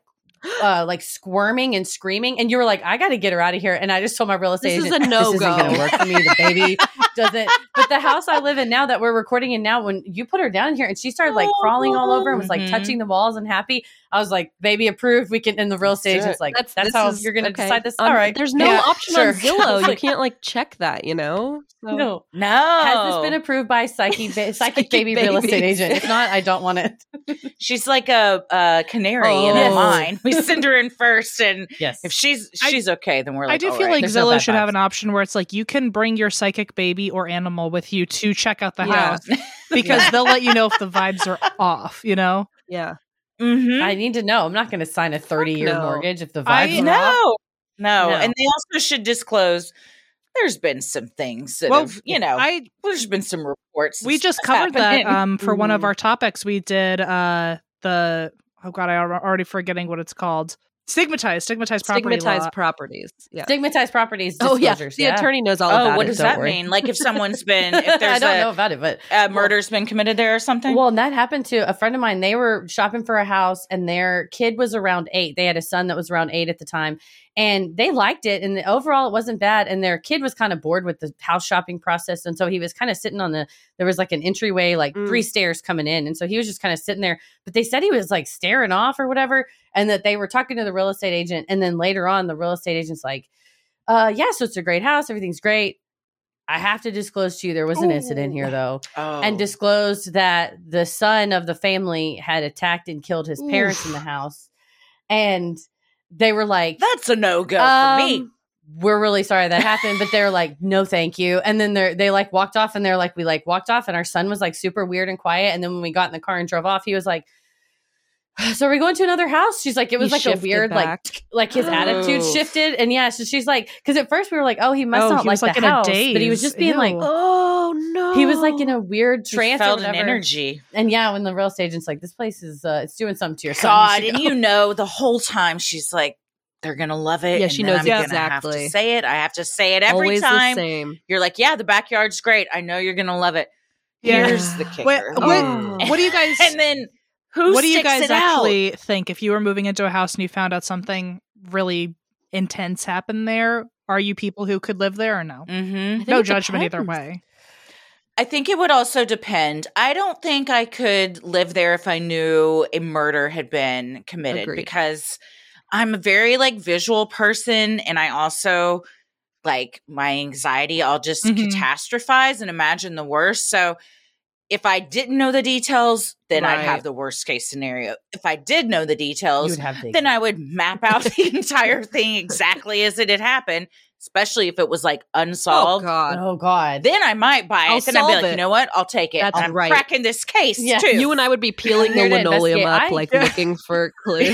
uh like squirming and screaming. And you were like, I gotta get her out of here. And I just told my real estate This is agent, a This isn't no-go." gonna work for me. The baby doesn't but the house I live in now that we're recording in now, when you put her down here and she started like crawling all over and was like Mhm. touching the walls and happy, I was like, baby approved. We can and the real estate That's agent's like, that's, this how is- you're gonna okay. decide this. Um, all right. There's no Yeah, option sure. on Zillow. you can't like check that, you know? So- no. no. Has this been approved by Psyche, ba- Psychic Psychic Baby Real Estate Agent? If not, I don't want it. She's like a, a canary in a Oh. mine. We send her in first, and Yes. if she's I- she's okay, then we're like, I do all feel right. like There's no Zillow bad should have an option where it's like you can bring your psychic baby or animal with you to check out the Yeah. house because they'll let you know if the vibes are off, you know? Yeah. Mhm. I need to know. I'm not going to sign a 30 year no. mortgage if the I vibes are off. no, no, No. and they also should disclose. There's been some things that Well, have, you know, I there's been some reports. we just stuff covered that um for one of Mhm. our topics. We did uh the oh god, I'm already forgetting what it's called. Stigmatized, stigmatized property Stigmatized law. properties. Yeah. Stigmatized properties. Oh yeah. disclosures, The attorney knows all about it. oh, what does that worry. mean? Like if someone's been, if I don't a, know about it, but a murder's been committed there or something. Well, and that happened to a friend of mine. They were shopping for a house and their kid was around eight. They had a son that was around eight at the time and they liked it. And overall, it wasn't bad. And their kid was kind of bored with the house shopping process. And so he was kind of sitting on the, there was like an entryway, like Mm. three stairs coming in. And so he was just kind of sitting there. But they said he was like staring off or whatever. And that they were talking to the real estate agent. And then later on, the real estate agent's like, uh, yeah, so it's a great house. Everything's great. I have to disclose to you there was an incident here though oh. and disclosed that the son of the family had attacked and killed his parents in the house. And they were like, that's a no go for me. um, We're really sorry that happened, but they're like, no, thank you. And then they they like walked off, and they're like, we like walked off, and our son was like super weird and quiet. And then when we got in the car and drove off, he was like, "So are we going to another house?" She's like, it was He like a weird back. like like his attitude Oh. shifted, and yeah, so she's like, because at first we were like, oh, he must Oh, not he like was, the like, in a house, but he was just being like, Oh no. he was like in a weird trance or felt an energy. And yeah, when the real estate agent's like, this place is uh it's doing something to your son. God, should and go." you know the whole time she's like, they're gonna love it. Yeah, she then knows I'm gonna exactly. Have to say it. I have to say it every always time. the same. You're like, yeah, the backyard's great. I know you're gonna love it. Yeah. Here's the kicker. What, what, Oh. what do you guys and then who what do you guys it out? actually think if you were moving into a house and you found out something really intense happened there? Are you people who could live there or no? Mm-hmm. No it judgment either way. I think it would also depend. I don't think I could live there if I knew a murder had been committed Agreed. because I'm a very like visual person and I also like my anxiety, I'll just Mhm. catastrophize and imagine the worst. So if I didn't know the details, then I'd have the worst case scenario. If I did know the details, the then I would map out the entire thing exactly as it had happened, especially if it was like oh, unsolved. Oh god. Oh God. then I might buy it. I'll then I'd be like, it. you know what? I'll take it. That's I'm right. cracking this case Yeah. too. You and I would be peeling the linoleum up, I- like looking for clues.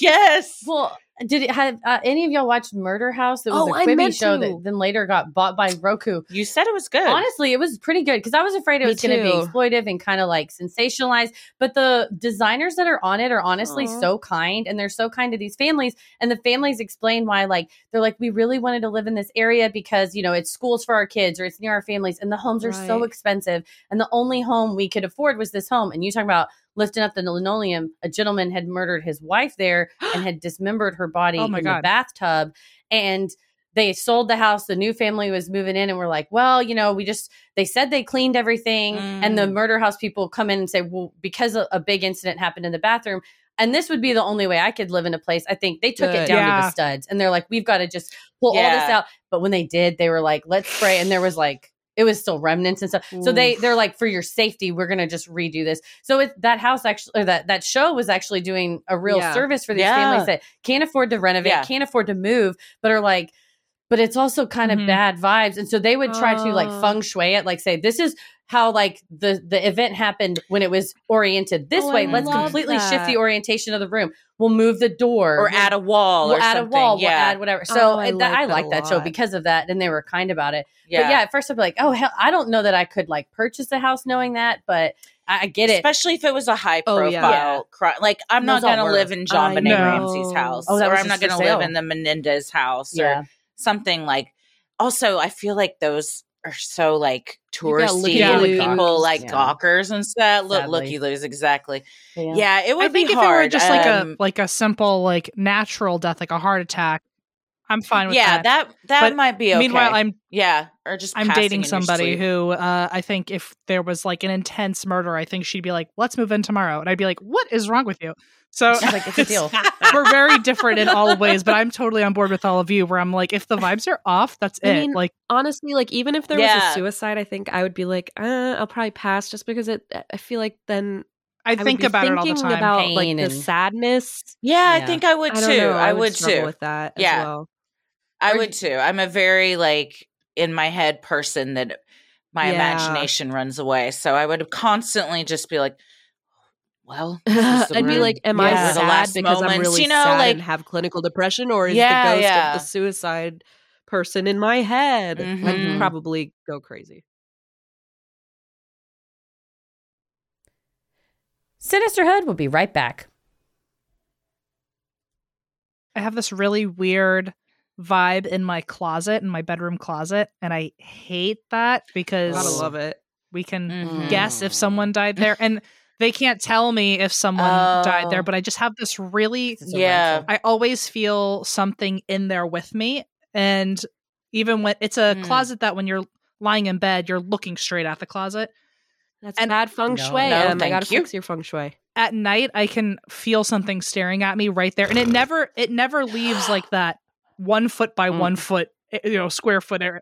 yes. Well, did it have uh, any of y'all watched Murder House? It was Oh, a I Quibi show to. that then later got bought by Roku. You said it was good. Honestly, it was pretty good because I was afraid it Me was going to be too. exploitive and kind of like sensationalized. But the designers that are on it are honestly Aw. so kind and they're so kind to these families. And the families explain why, like, they're like, we really wanted to live in this area because, you know, it's schools for our kids or it's near our families and the homes are so expensive. And the only home we could afford was this home. And you talk about lifting up the linoleum. A gentleman had murdered his wife there and had dismembered her body Oh my in the God. bathtub. And they sold the house. The new family was moving in, and we're like, well, you know, we just they said they cleaned everything, and the Mm. murder house people come in and say, well, because a, a big incident happened in the bathroom, And this would be the only way I could live in a place. I think they took it Good. down to the studs and they're like, we've got to just pull all this out. But when they did, they were like, let's spray. And there was like, it was still remnants and stuff. So they they're like, for your safety, we're gonna just redo this. So it, that house actually, or that that show was actually doing a real Yeah. service for these Yeah. families that can't afford to renovate, Yeah. can't afford to move, but are like, but it's also kind of Mhm. bad vibes. And so they would try to like Oh. feng shui it, like say, this is how like the the event happened when it was oriented this Oh, I way. Let's love completely shift the orientation of the room. We'll move the door or We'll- add a wall We'll or add a something. wall. We'll yeah. add whatever. So Oh, I it- that, like I that like a that show because of that, and they were kind about it. yeah. But yeah, at first I'd be like, oh hell, I don't know that I could like purchase a house knowing that, but I, I get it. Especially if it was a high Oh, profile yeah. crime. Like I'm not Those all gonna live in John I Benet. Ramsey's house. Oh, or I'm not gonna live in the Menendez house or something like also I feel like those are so like touristy and people like Yeah. gawkers and stuff. Look looky loos, exactly. yeah. Yeah, it would I think be if hard. it were just like um, a like a simple like natural death, like a heart attack, I'm fine with yeah, that. Yeah, that that But might be okay. Meanwhile, I'm yeah, or just I'm dating somebody who uh, I think if there was like an intense murder, I think she'd be like, "Let's move in tomorrow," and I'd be like, "What is wrong with you?" So She's like, it's a deal. we're very different in all ways, but I'm totally on board with all of you. Where I'm like, if the vibes are off, that's I it. mean, like, honestly, like even if there was a suicide, I think I would be like, uh, I'll probably pass just because it. I feel like then I I think about it all the thinking time. about like Pain the sadness. Yeah, Yeah. I think I would I too. don't know. I, I, would struggle too. with that Yeah. as well. I Or- would too. I'm a very like in my head person that my Yeah. imagination runs away. So I would constantly just be like, well, this is the I'd be like, am Yeah. I The sad last because I'm really you know, sad like- and have clinical depression, or is Yeah, the ghost yeah. of the suicide person in my head? Mhm. I'd probably go crazy. Sinisterhood will be right back. I have this really weird vibe in my closet, in my bedroom closet, and I hate that because Gotta Oh. love it. we can Mhm. guess if someone died there, and they can't tell me if someone died there. Oh. But I just have this really It's Yeah. rental. I always feel something in there with me. And even when it's a Hmm. closet that when you're lying in bed, you're looking straight at the closet. That's And- bad feng shui. No, Em. I thank gotta you. fix your feng shui. At night, I can feel something staring at me right there. And it never it never leaves like that one foot by Mm. one foot, eh, you know, square foot area.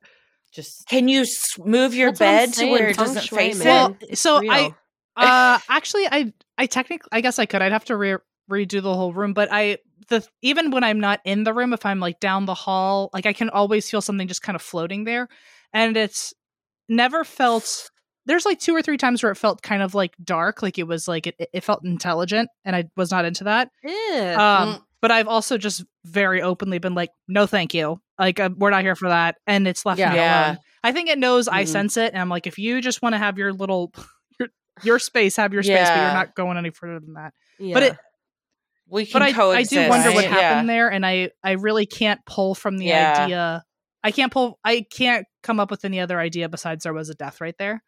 Just Can you move your That's what I'm bed to where it doesn't face man. it? Well, so real. I uh actually I I technically I guess I could. I'd have to re- redo the whole room, but I the even when I'm not in the room, if I'm like down the hall, like I can always feel something just kind of floating there, and it's never felt. There's like two or three times where it felt kind of like dark, like it was like it, it felt intelligent, and I was not into that. Ew. Um, but I've also just very openly been like, no, thank you. Like uh, we're not here for that, and it's left Yeah. me Yeah. alone. I think it knows I Mhm. sense it, and I'm like, if you just want to have your little your your space, have your space, but you're not going any further than that. yeah. but it- we can But I, I do wonder what right? happened there, and I I really can't pull from the Yeah. idea. I can't pull. I can't come up with any other idea besides there was a death right there.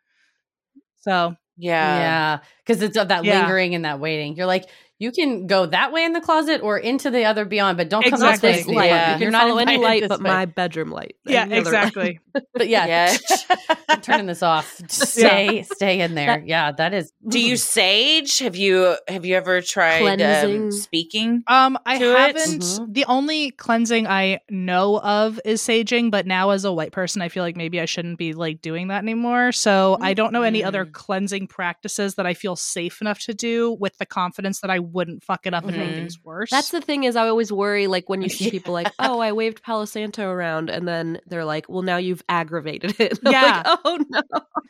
So Yeah. yeah, because it's of that Yeah. lingering and that waiting. You're like, you can go that way in the closet or into the other beyond, but don't come Exactly. this way. light. Yeah. You can You're not follow any light but way. my bedroom light. yeah, Any light. exactly. But yeah, Yeah. Turning this off. Just stay, stay in there. yeah, that is. Do you sage? Have you have you ever tried um, speaking? Um, I to haven't. Mhm. The only cleansing I know of is saging, but now as a white person, I feel like maybe I shouldn't be like doing that anymore. So I don't know any other Mm. cleansing practices that I feel safe enough to do with the confidence that I wouldn't fuck it up and make Mhm. things worse. That's the thing is I always worry like when you see Yeah. people like, oh, I waved Palo Santo around, and then they're like, well, now you've aggravated it. I'm Yeah. like, oh no.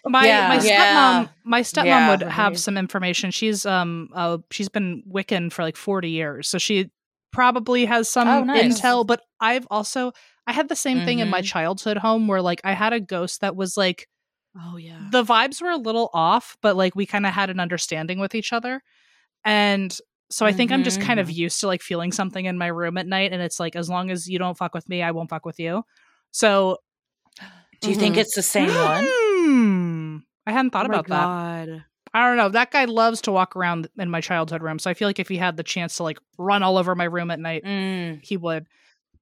my Yeah. my stepmom. Yeah. My stepmom Yeah. would have some information. She's um uh she's been Wiccan for like forty years, so she probably has some Oh, nice. intel. But I've also I had the same thing in my Mhm. childhood home where like I had a ghost that was like Oh yeah. the vibes were a little off, but like we kind of had an understanding with each other. And so I think I'm just kind of used to like feeling something in my room at night. And it's like, as long as you don't fuck with me, I won't fuck with you. So Do you think Mhm. it's the same one? Hmm. I hadn't thought oh about that. I don't know. That guy loves to walk around in my childhood room. So I feel like if he had the chance to like run all over my room at night, Mm, he would.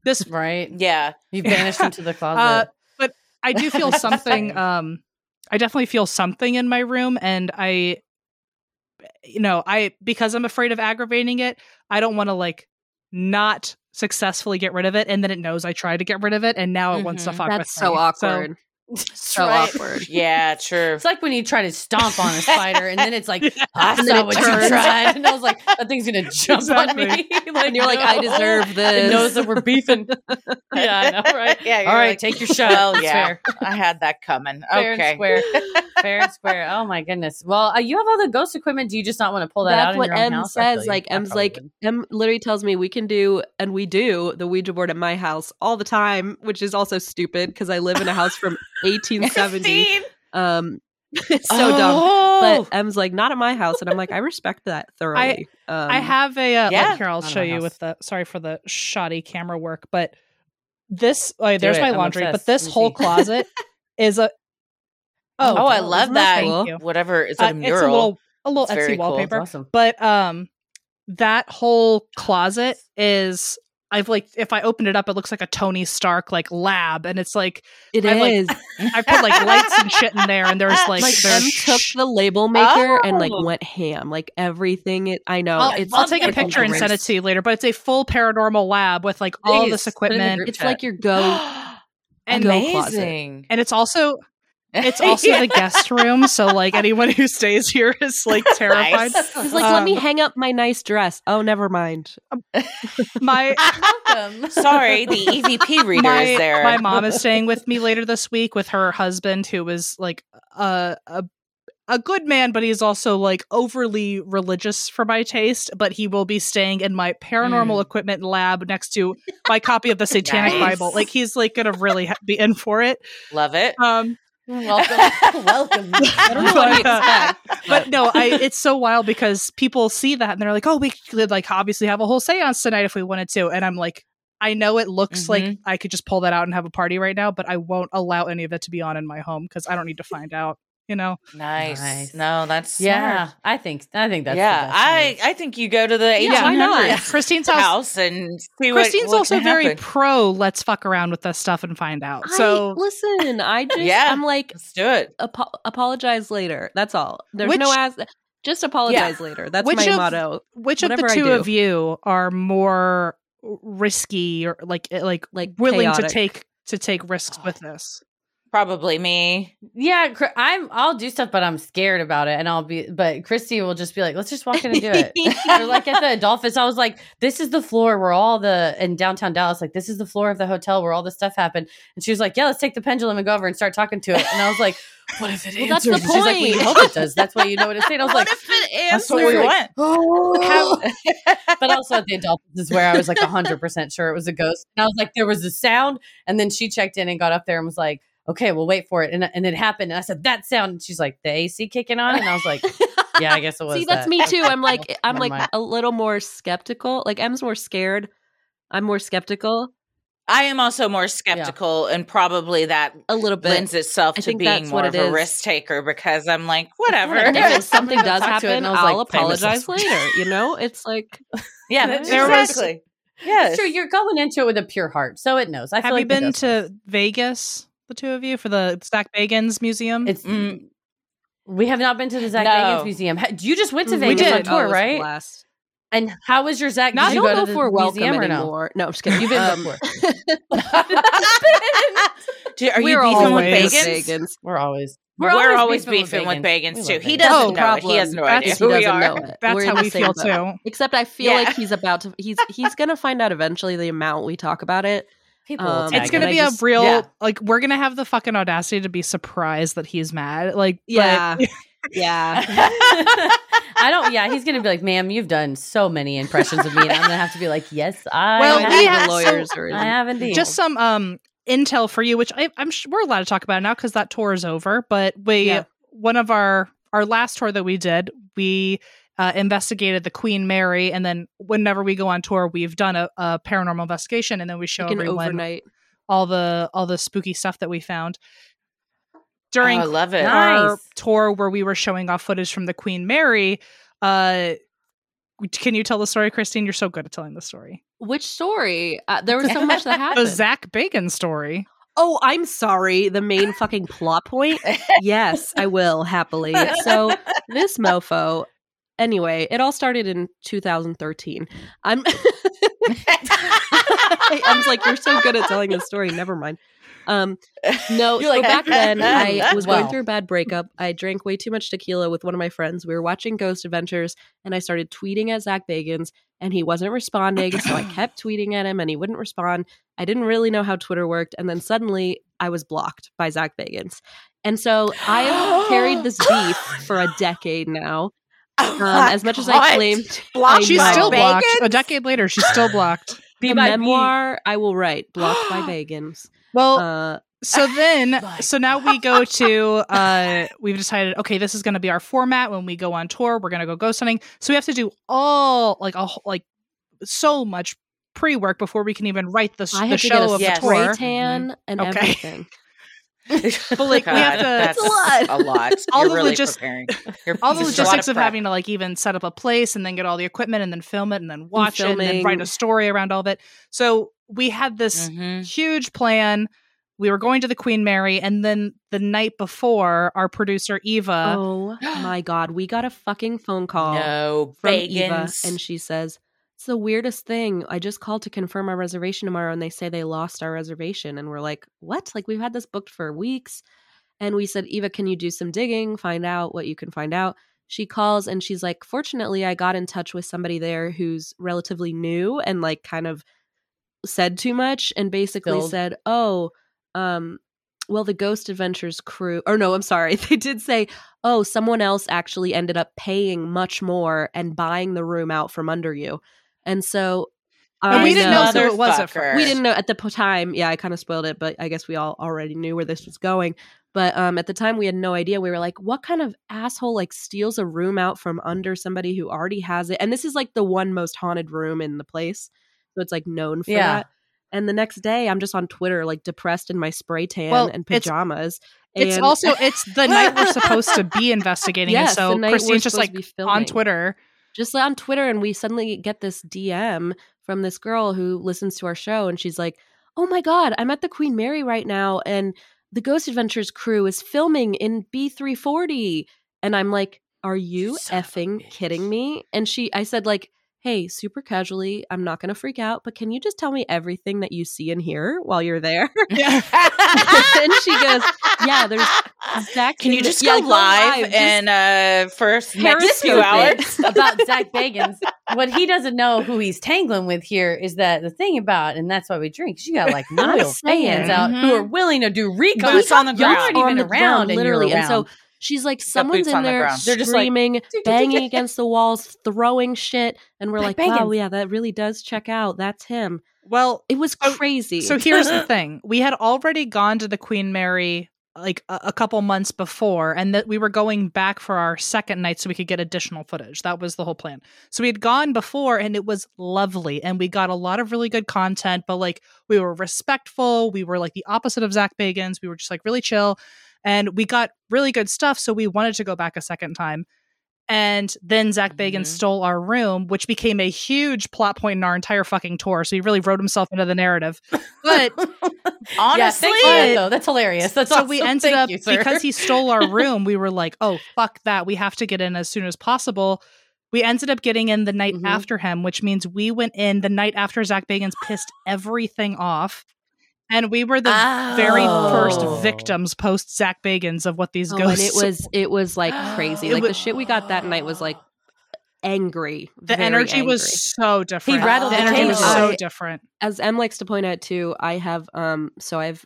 This right? yeah. You vanished into the closet. Uh, but I do feel something. Um, I definitely feel something in my room, and I, you know, I because I'm afraid of aggravating it, I don't want to like not successfully get rid of it, and then it knows I tried to get rid of it, and now it wants to Mhm. fuck That's with so me. awkward. so right. awkward. Yeah, true. It's like when you try to stomp on a spider and then it's like, I And then saw it what you turns. tried. And I was like, that thing's going to jump on me. Like, And you're like, I no. deserve It this. knows that we're beefing. yeah, I know, right? Yeah, All right, like, take your shot. Well, yeah, fair. I had that coming. Fair okay. and square. Fair and square. Oh my goodness. Well, uh, you have all the ghost equipment. Do you just not want to pull that out? That's in what your own Em house? Says. you. Like I Em's like would. Em literally tells me we can do and we do the Ouija board at my house all the time, which is also stupid because I live in a house from 1870. Christine. um, it's so dumb. Oh. But Em's like, not at my house, and I'm like, I respect that thoroughly. um, I have a uh, yeah. like, here. I'll Not show you house. with the sorry for the shoddy camera work, but this oh, there's it. my I'm laundry, obsessed. but this Let whole closet is a Oh, oh, I love that that. cool? Whatever. Is Uh, that a it's a little a little It's very Etsy wallpaper, That's awesome. but um that whole closet is I've like if I open it up, it looks like a Tony Stark like lab, and it's like It I, like, is. I put like lights and shit in there, and there's like, like there's Em took the label maker and like Oh. went ham. Like everything. It. I know. I'll, it's. I'll take a picture and send it to you later, but it's a full paranormal lab with like all Please, this put it in the equipment, It's chat. like your go. and go. Amazing. and it's also it's also Yeah. the guest room, so like anyone who stays here is like terrified. Nice. He's like, let me Um, hang up my nice dress. Oh, never mind. My Welcome. Sorry, the EVP reader my, is there. my mom is staying with me later this week with her husband, who is like a a a good man, but he's also like overly religious for my taste. But he will be staying in my paranormal Mm. equipment lab next to my copy of the Satanic Nice. Bible. Like he's like gonna really ha- be in for it. Love it. Um, welcome. welcome. I don't know what But, uh, but no, I it's so wild because people see that and they're like, "Oh, we could like obviously have a whole séance tonight if we wanted to," and I'm like. I know it looks like Mhm. I could just pull that out and have a party right now, but I won't allow any of it to be on in my home because I don't need to find out. You know, Nice. Nice. No, that's Yeah, smart. I think I think that's yeah, I. I think you go to the Yeah, why not? Christine's house. house and see what Christine's what also very happen. pro. Let's fuck around with this stuff and find out. I- So listen, I just. Yeah. I'm like, Let's do it. apo- apologize later. That's all. There's Which- no as. Just apologize later. That's Which my of- motto. which of the two of you are more risky or like eh, like Like willing chaotic. to take to take risks with this? Probably me. Yeah, I'm. I'll do stuff, but I'm scared about it, and I'll be. But Christy will just be like, "Let's just walk in and do it." or like at the Adolphus, I was like, "This is the floor where all the in downtown Dallas, like this is the floor of the hotel where all this stuff happened." And she was like, "Yeah, let's take the pendulum and go over and start talking to it." And I was like, "What if it Well, that's answers?" the And She's like, "We point. hope it does. That's why you know what it's saying." I was what like, "What if it answers?" That's what we want. "Oh." but also at the Adolphus is where I was like 100 percent sure it was a ghost. And I was like, there was a sound, and then she checked in and got up there and was like. Okay, we'll wait for it, and and it happened. And I said that sound, and she's like, the AC kicking on, and I was like, yeah, I guess it was. See, that's that. me too. I'm like, I'm Never like mind. a little more skeptical. Like Em's more scared. I'm more skeptical I am also more skeptical, and probably that a little bit. lends itself I to being that's more what of a is. risk taker because I'm like, whatever. And if something does talked to it happen, I was I'll like, apologize later. You know, it's like yeah, There was- exactly. Yes. It's true. You're going into it with a pure heart, so it knows. I Have feel you like been to. Vegas, the two of you, for the Zak Bagans Museum? It's. Mm. We have not been to the Zak No. Bagans Museum. You just went to we Vegas did. on Oh, it tour, was a right? blast. And how was your Zak? Not- Did I you don't go know to if the we're welcome museum or no? anymore. No, I'm just kidding. You've been Um, before. Do- Are you We're beefing with always- Bagans? Bagans. We're always. We're, always beefing with Bagans, We too. love He doesn't Oh, know it. He has no That's- idea who we doesn't are. know it. That's We're how we feel boat. too. Except I feel Yeah. like he's about to. He's he's gonna find out eventually the amount we talk about it. People Um, It's gonna and be I a just- real yeah. like we're gonna have the fucking audacity to be surprised that he's mad. Like, but- Yeah. Yeah. I don't. Yeah, he's gonna be like, "Ma'am, you've done so many impressions of me," and I'm gonna have to be like, "Yes, I Well, have. we the have- lawyers are in. I have indeed." just some um intel for you, which I, I'm sure we're allowed to talk about now because that tour is over. But we Yeah. one of our our last tour that we did, we uh, investigated the Queen Mary, and then whenever we go on tour, we've done a, a paranormal investigation, and then we show like everyone overnight. all the all the spooky stuff that we found during Oh, I love it. Nice. our tour where we were showing off footage from the Queen Mary. Uh, can you tell the story, Christine? You're so good at telling the story. Which story? Uh, there was so much that happened. The happened. Zak Bagans story. Oh, I'm sorry. The main fucking plot point. Yes, I will happily. So this mofo, anyway, it all started in 2013. I'm I was like, you're so good at telling the story. Never mind. Um, no, You're so like, back then I was going through a bad breakup. I drank way too much tequila with one of my friends. We were watching Ghost Adventures, and I started tweeting at Zak Bagans, and he wasn't responding. So I kept tweeting at him, and he wouldn't respond. I didn't really know how Twitter worked, and then suddenly I was blocked by Zak Bagans. And so I have carried this beef for a decade now. Oh Um, as much as I God. claimed Blocked She's still blocked. Bagans? A decade later, she's still blocked. Be the my memoir I will write, blocked by Bagans. Well, Uh, so then so now we go to uh we've decided okay this is going to be our format when we go on tour we're going to go ghost hunting so we have to do all like a like so much pre-work before we can even write the, I the show get a of yes. the tour tan and Okay. everything. But, like, we have to- That's a lot. a lot. All You're the really logis- preparing. All the this is a lot logistics of prep. having to like even set up a place and then get all the equipment and then film it and then watch it and then write a story around all of it so we had this Mhm. huge plan we were going to the queen mary and then the night before our producer eva oh my god, we got a fucking phone call No from Eva, and she says it's the weirdest thing. I just called to confirm our reservation tomorrow, and they say they lost our reservation, and we're like, what? Like we've had this booked for weeks, and we said, Eva, can you do some digging, find out what you can find out? She calls and she's like, fortunately, I got in touch with somebody there who's relatively new and like kind of said too much and basically Filled. said, oh, um, well, the Ghost Adventures crew, or no, I'm sorry, they did say, oh, someone else actually ended up paying much more and buying the room out from under you. And so and we didn't know know- who it was at first we didn't know at the time. Yeah, I kind of spoiled it, but I guess we all already knew where this was going. But um, at the time, we had no idea. We were like, "What kind of asshole like steals a room out from under somebody who already has it?" And this is like the one most haunted room in the place, so it's like known for Yeah. that. And the next day, I'm just on Twitter, like depressed in my spray tan Well, and pajamas. it's and- also it's the night we're supposed to be investigating yes, and so the night we're christine's just supposed like to be on filming. twitter just on Twitter, and we suddenly get this DM from this girl who listens to our show, and she's like, "Oh my god, I'm at the Queen Mary right now, and the Ghost Adventures crew is filming in B340," and I'm like, "Are you Son effing kidding me?" And she, I said, like. Hey, super casually, I'm not going to freak out, but can you just tell me everything that you see and hear while you're there? and she goes, Yeah, there's Zak. Can you just yeah, go live, just and uh first next few hours? about Zak Bagans. What he doesn't know who he's tangling with here is that the thing about, and that's why we drink. You got like I'm loyal saying. fans out who are willing to do recon. On the Y'all ground. aren't on even the around, ground, and literally. You're And so around. She's like, someone's in on the there. They're just like, screaming, banging against the walls, throwing shit, and we're Like like, wow, yeah, that really does check out. That's him. well It was So- crazy. so here's the thing we had already gone to the queen mary like a, a couple months before and that we were going back for our second night so we could get additional footage that was the whole plan so we had gone before and it was lovely and we got a lot of really good content but like we were respectful we were like the opposite of zak bagans we were just like really chill and we got really good stuff so we wanted to go back a second time and then Zak Bagans Mhm. stole our room, which became a huge plot point in our entire fucking tour. So he really wrote himself into the narrative. But Honestly, yeah, thanks though. That's hilarious. That's so we ended Thank up you, because he stole our room we were like oh fuck that we have to get in as soon as possible we ended up getting in the night Mhm. after him which means we went in the night after zak bagans pissed everything off and we were the very first Oh. victims post zak bagans of what these oh, and ghosts it was it was like crazy. Like wa- the shit we got that night was like angry. the energy angry. was so different He rattled the the energy was so I- different as Em likes to point out too, I have um so I have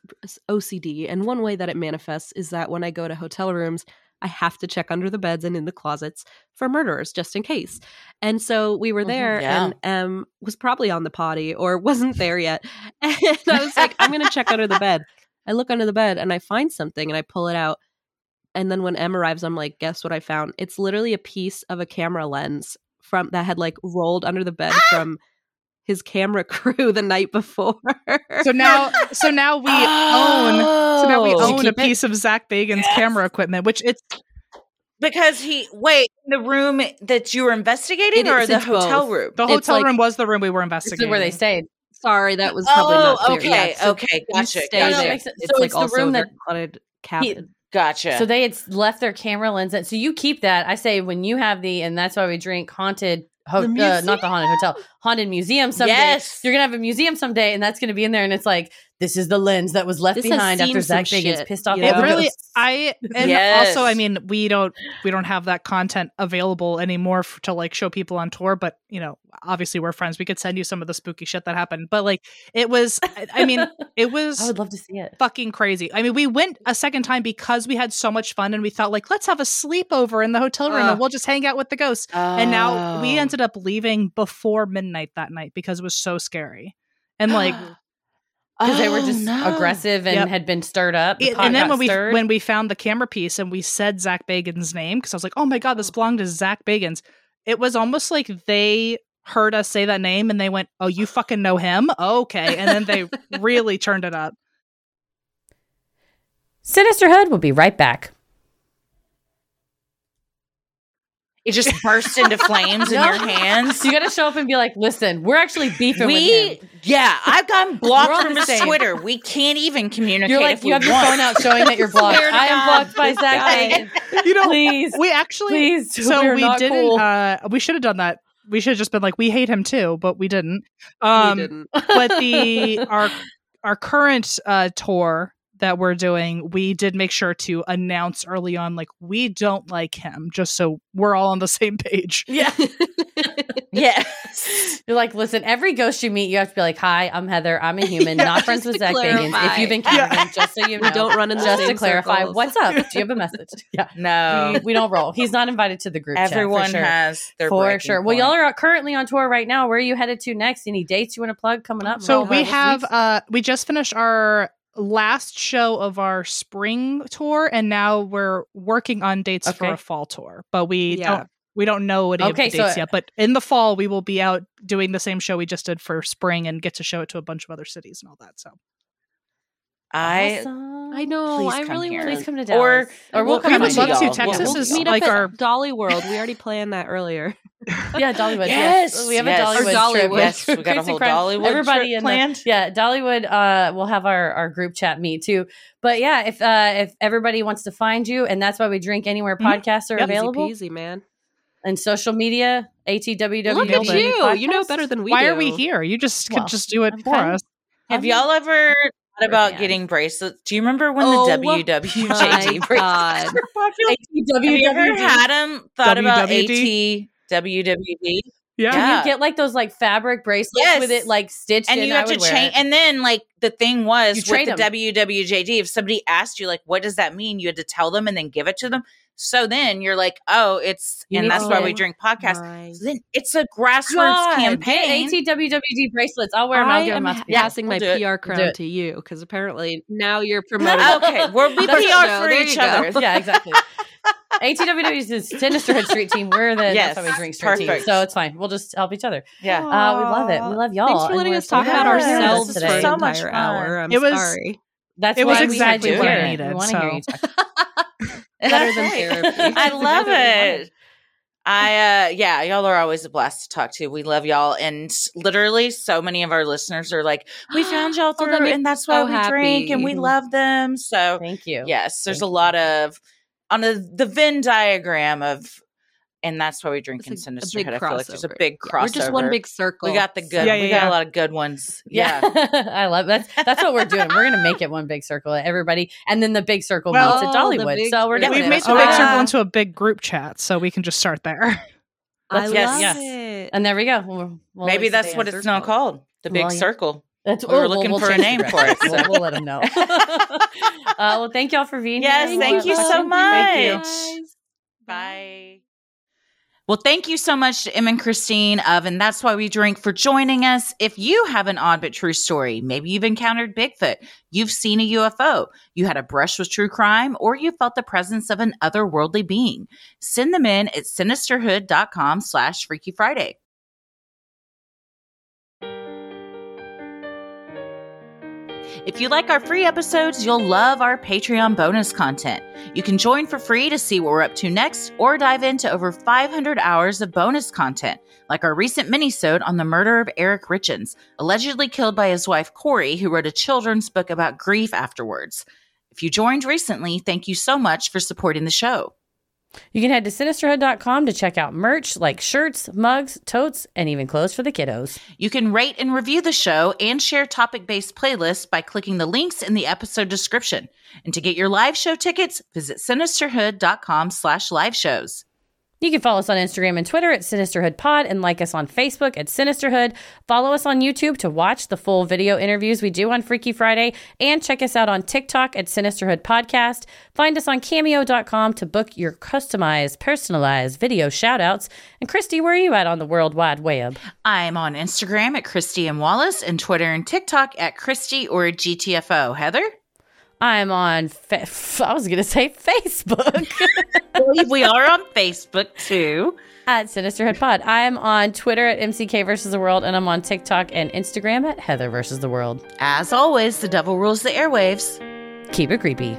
OCD and one way that it manifests is that when I go to hotel rooms, I have to check under the beds and in the closets for murderers just in case. And so we were Mhm, there yeah. and Em was probably on the potty or wasn't there yet. And I was like, I'm gonna check under the bed. I look under the bed and I find something and I pull it out. And then when Em arrives, I'm like, guess what I found? It's literally a piece of a camera lens from that had like rolled under the bed from his camera crew the night before. so now so now we own so now we Oh. own a piece of zak bagans Yes. camera equipment which it's because he wait the room that you were investigating It or the hotel both. room. the hotel like- room was the room we were This investigating is where they stayed. Sorry, that was probably Oh, not clear. okay, Yeah, so okay, you gotcha, stay No, no, it there. makes sense. It's So like it's the also room that very haunted cabin. Gotcha. So they had left their camera lens. in- So you keep that. I say when you have the, and that's why we drink haunted. Ho- The uh, not the haunted hotel, haunted museum someday. Yes. You're gonna have a museum someday, and that's gonna be in there, and it's like this is the lens that was left This behind after Zak Bagans shit, pissed off. you all It really. I and Yes. also, I mean, we don't we don't have that content available anymore f- to like show people on tour. But you know, obviously, we're friends. We could send you some of the spooky shit that happened. But like, it was, I- I mean, it was I would love to see it. fucking crazy. I mean, we went a second time because we had so much fun, and we thought like, let's have a sleepover in the hotel room, Uh. and we'll just hang out with the ghosts. And now we Oh. ended up leaving before midnight that night because it was so scary. And like, Because they were Oh, just no. aggressive and Yep. had been stirred up. The It- and then got when we stirred. when we found the camera piece and we said Zak Bagan's name because I was like, oh my god, this belonged to Zak Bagans. It was almost like they heard us say that name and they went, oh, you fucking know him, okay, and then they really turned it up. Sinisterhood will be right back. It just burst into flames in No. your hands. You got to show up and be like, listen, we're actually beefing with we, him. yeah, I've gotten blocked from his. Twitter. We can't even communicate. You're like, if you we have your phone out showing that you're blocked. Swear to I am blocked by Zak God. Bagans. You know, Please, we actually please. so we're we not didn't cool. uh we should have done that. We should have just been like, we hate him too, but we didn't. We Um didn't. but the our our current uh tour that we're doing, we did make sure to announce early on, like we don't like him, just so we're all on the same page. yeah. Yes. You're like, listen, every ghost you meet, you have to be like, hi, I'm Heather. I'm a human, Yeah, not friends with Zak Bagans. If you've encountered Yeah. him, just so you know. Don't run in the just to clarify, circles. what's up? Do you have a message? Yeah. No. We, we don't roll. He's not invited to the group chat, for Everyone sure. has their for breaking sure. Well, y'all are currently on tour right now. Where are you headed to next? Any dates you want to plug coming up? So we have uh we just finished our last show of our spring tour and now we're working on dates for a fall tour. But we Yeah. don't we don't know any Okay, of the dates so- yet. But in the fall we will be out doing the same show we just did for spring and get to show it to a bunch of other cities and all that. So I Awesome. I know. Please I come really here. want Please come to Dallas. Or, we'll we'll come we would to find love to. Texas We'll- is Meet like up at our Dolly World. We already planned that earlier. Yeah, Dollywood. Yes, Yes, we have yes. a Dollywood. Dollywood. trip. Yes, we got a whole. Dollywood Everybody trip in the- planned. yeah, Dollywood. Uh, we'll have our, our group chat meet too. But yeah, if uh, if everybody wants to find you, and that's why we drink anywhere Mhm. podcasts are Yep. available Easy peasy, man. and social media. ATWW. Look at you. You know better than we why do. are we here? You just could just do it I'm for us. Have I'm- y'all ever thought about getting bracelets? Do you remember when Oh, the WWJD bracelets God. were popular? Have you ever had them? Thought about AT WWD? Yeah. Can Yeah. you get like those like fabric bracelets Yes. with it like stitched and in? you I have to change. And then, like the thing was You with trade the 'em. WWJD, if somebody asked you, like, what does that mean? You had to tell them and then give it to them. So then you're like, oh, it's, You and that's why we drink podcasts. My- So then it's a grassroots God, campaign. Get ATWWD bracelets. I'll wear them. I'll give them am out to ha- passing we'll my do it. PR We'll crown to you because apparently now you're promoting. okay, we're we That's- PR no, for each other. yeah, exactly. ATWW is the Sinisterhood Street team. We're the Yes, that's why we drink street team. So it's fine. We'll just help each other. Yeah. Uh, we love it. We love y'all. Thanks for letting us talk about happy you're here with us ourselves today. an So much entire fun. hour. I'm It was- sorry. That's It was why exactly we had what you I here. needed, We want to hear you talk. Better than therapy. I love exactly what we it. I uh yeah, y'all are always a blast to talk to. We love y'all and literally so many of our listeners are like, We found y'all Oh, through that and that's me why so we drink and we love them. So Thank you. yes, there's Thank a lot of on a, the Venn diagram of and that's why we drink It's in a- a Sinisterhood. I feel like there's a crossover. big Yeah, crossover. We're just one big circle. we got the good Yeah, we got yeah. a lot of good ones. Yeah, Yeah. I love that's that's what we're doing. We're gonna make it one big circle, everybody, and then the big circle Well- meets at Dollywood. big So we're circle. doing We've made the big yeah. circle into a big group chat, so we can just start there. I Yes, love yes. it. and there we go. We'll- we'll Maybe that's what on it's now called. The big Well, yeah. circle. That's We were looking we'll, for a name for it, so. We'll, we'll let them know. uh, well, thank y'all for being Yes, here. Yes, thank you We'll- so Thank you. much. Bye. Well, thank you so much to Em and Christine of And That's Why We Drink for joining us. If you have an odd but true story, maybe you've encountered Bigfoot, you've seen a UFO, you had a brush with true crime, or you felt the presence of an otherworldly being, send them in at sinisterhood.com slash Freaky Friday. If you like our free episodes, you'll love our Patreon bonus content. You can join for free to see what we're up to next or dive into over 500 hours of bonus content, like our recent minisode on the murder of Eric Richins, allegedly killed by his wife Kouri, who wrote a children's book about grief afterwards. If you joined recently, thank you so much for supporting the show. You can head to sinisterhood.com to check out merch like shirts, mugs, totes, and even clothes for the kiddos. You can rate and review the show and share topic based playlists by clicking the links in the episode description. And to get your live show tickets, visit sinisterhood.com slash live shows. You can follow us on Instagram and Twitter at Sinisterhood Pod and like us on Facebook at Sinisterhood. Follow us on YouTube to watch the full video interviews we do on Freaky Friday and check us out on TikTok at Sinisterhood Podcast. Find us on cameo.com to book your customized, personalized video shoutouts. And Christy, where are you at on the World Wide Web? I'm on Instagram at Christy and Wallace and Twitter and TikTok at Christy or GTFO. Heather? I'm on, fa- I was going to say Facebook. we are on Facebook too. At Sinisterhood Pod. I'm on Twitter at MCK versus the world, and I'm on TikTok and Instagram at Heather versus the world. As always, the devil rules the airwaves. Keep it creepy.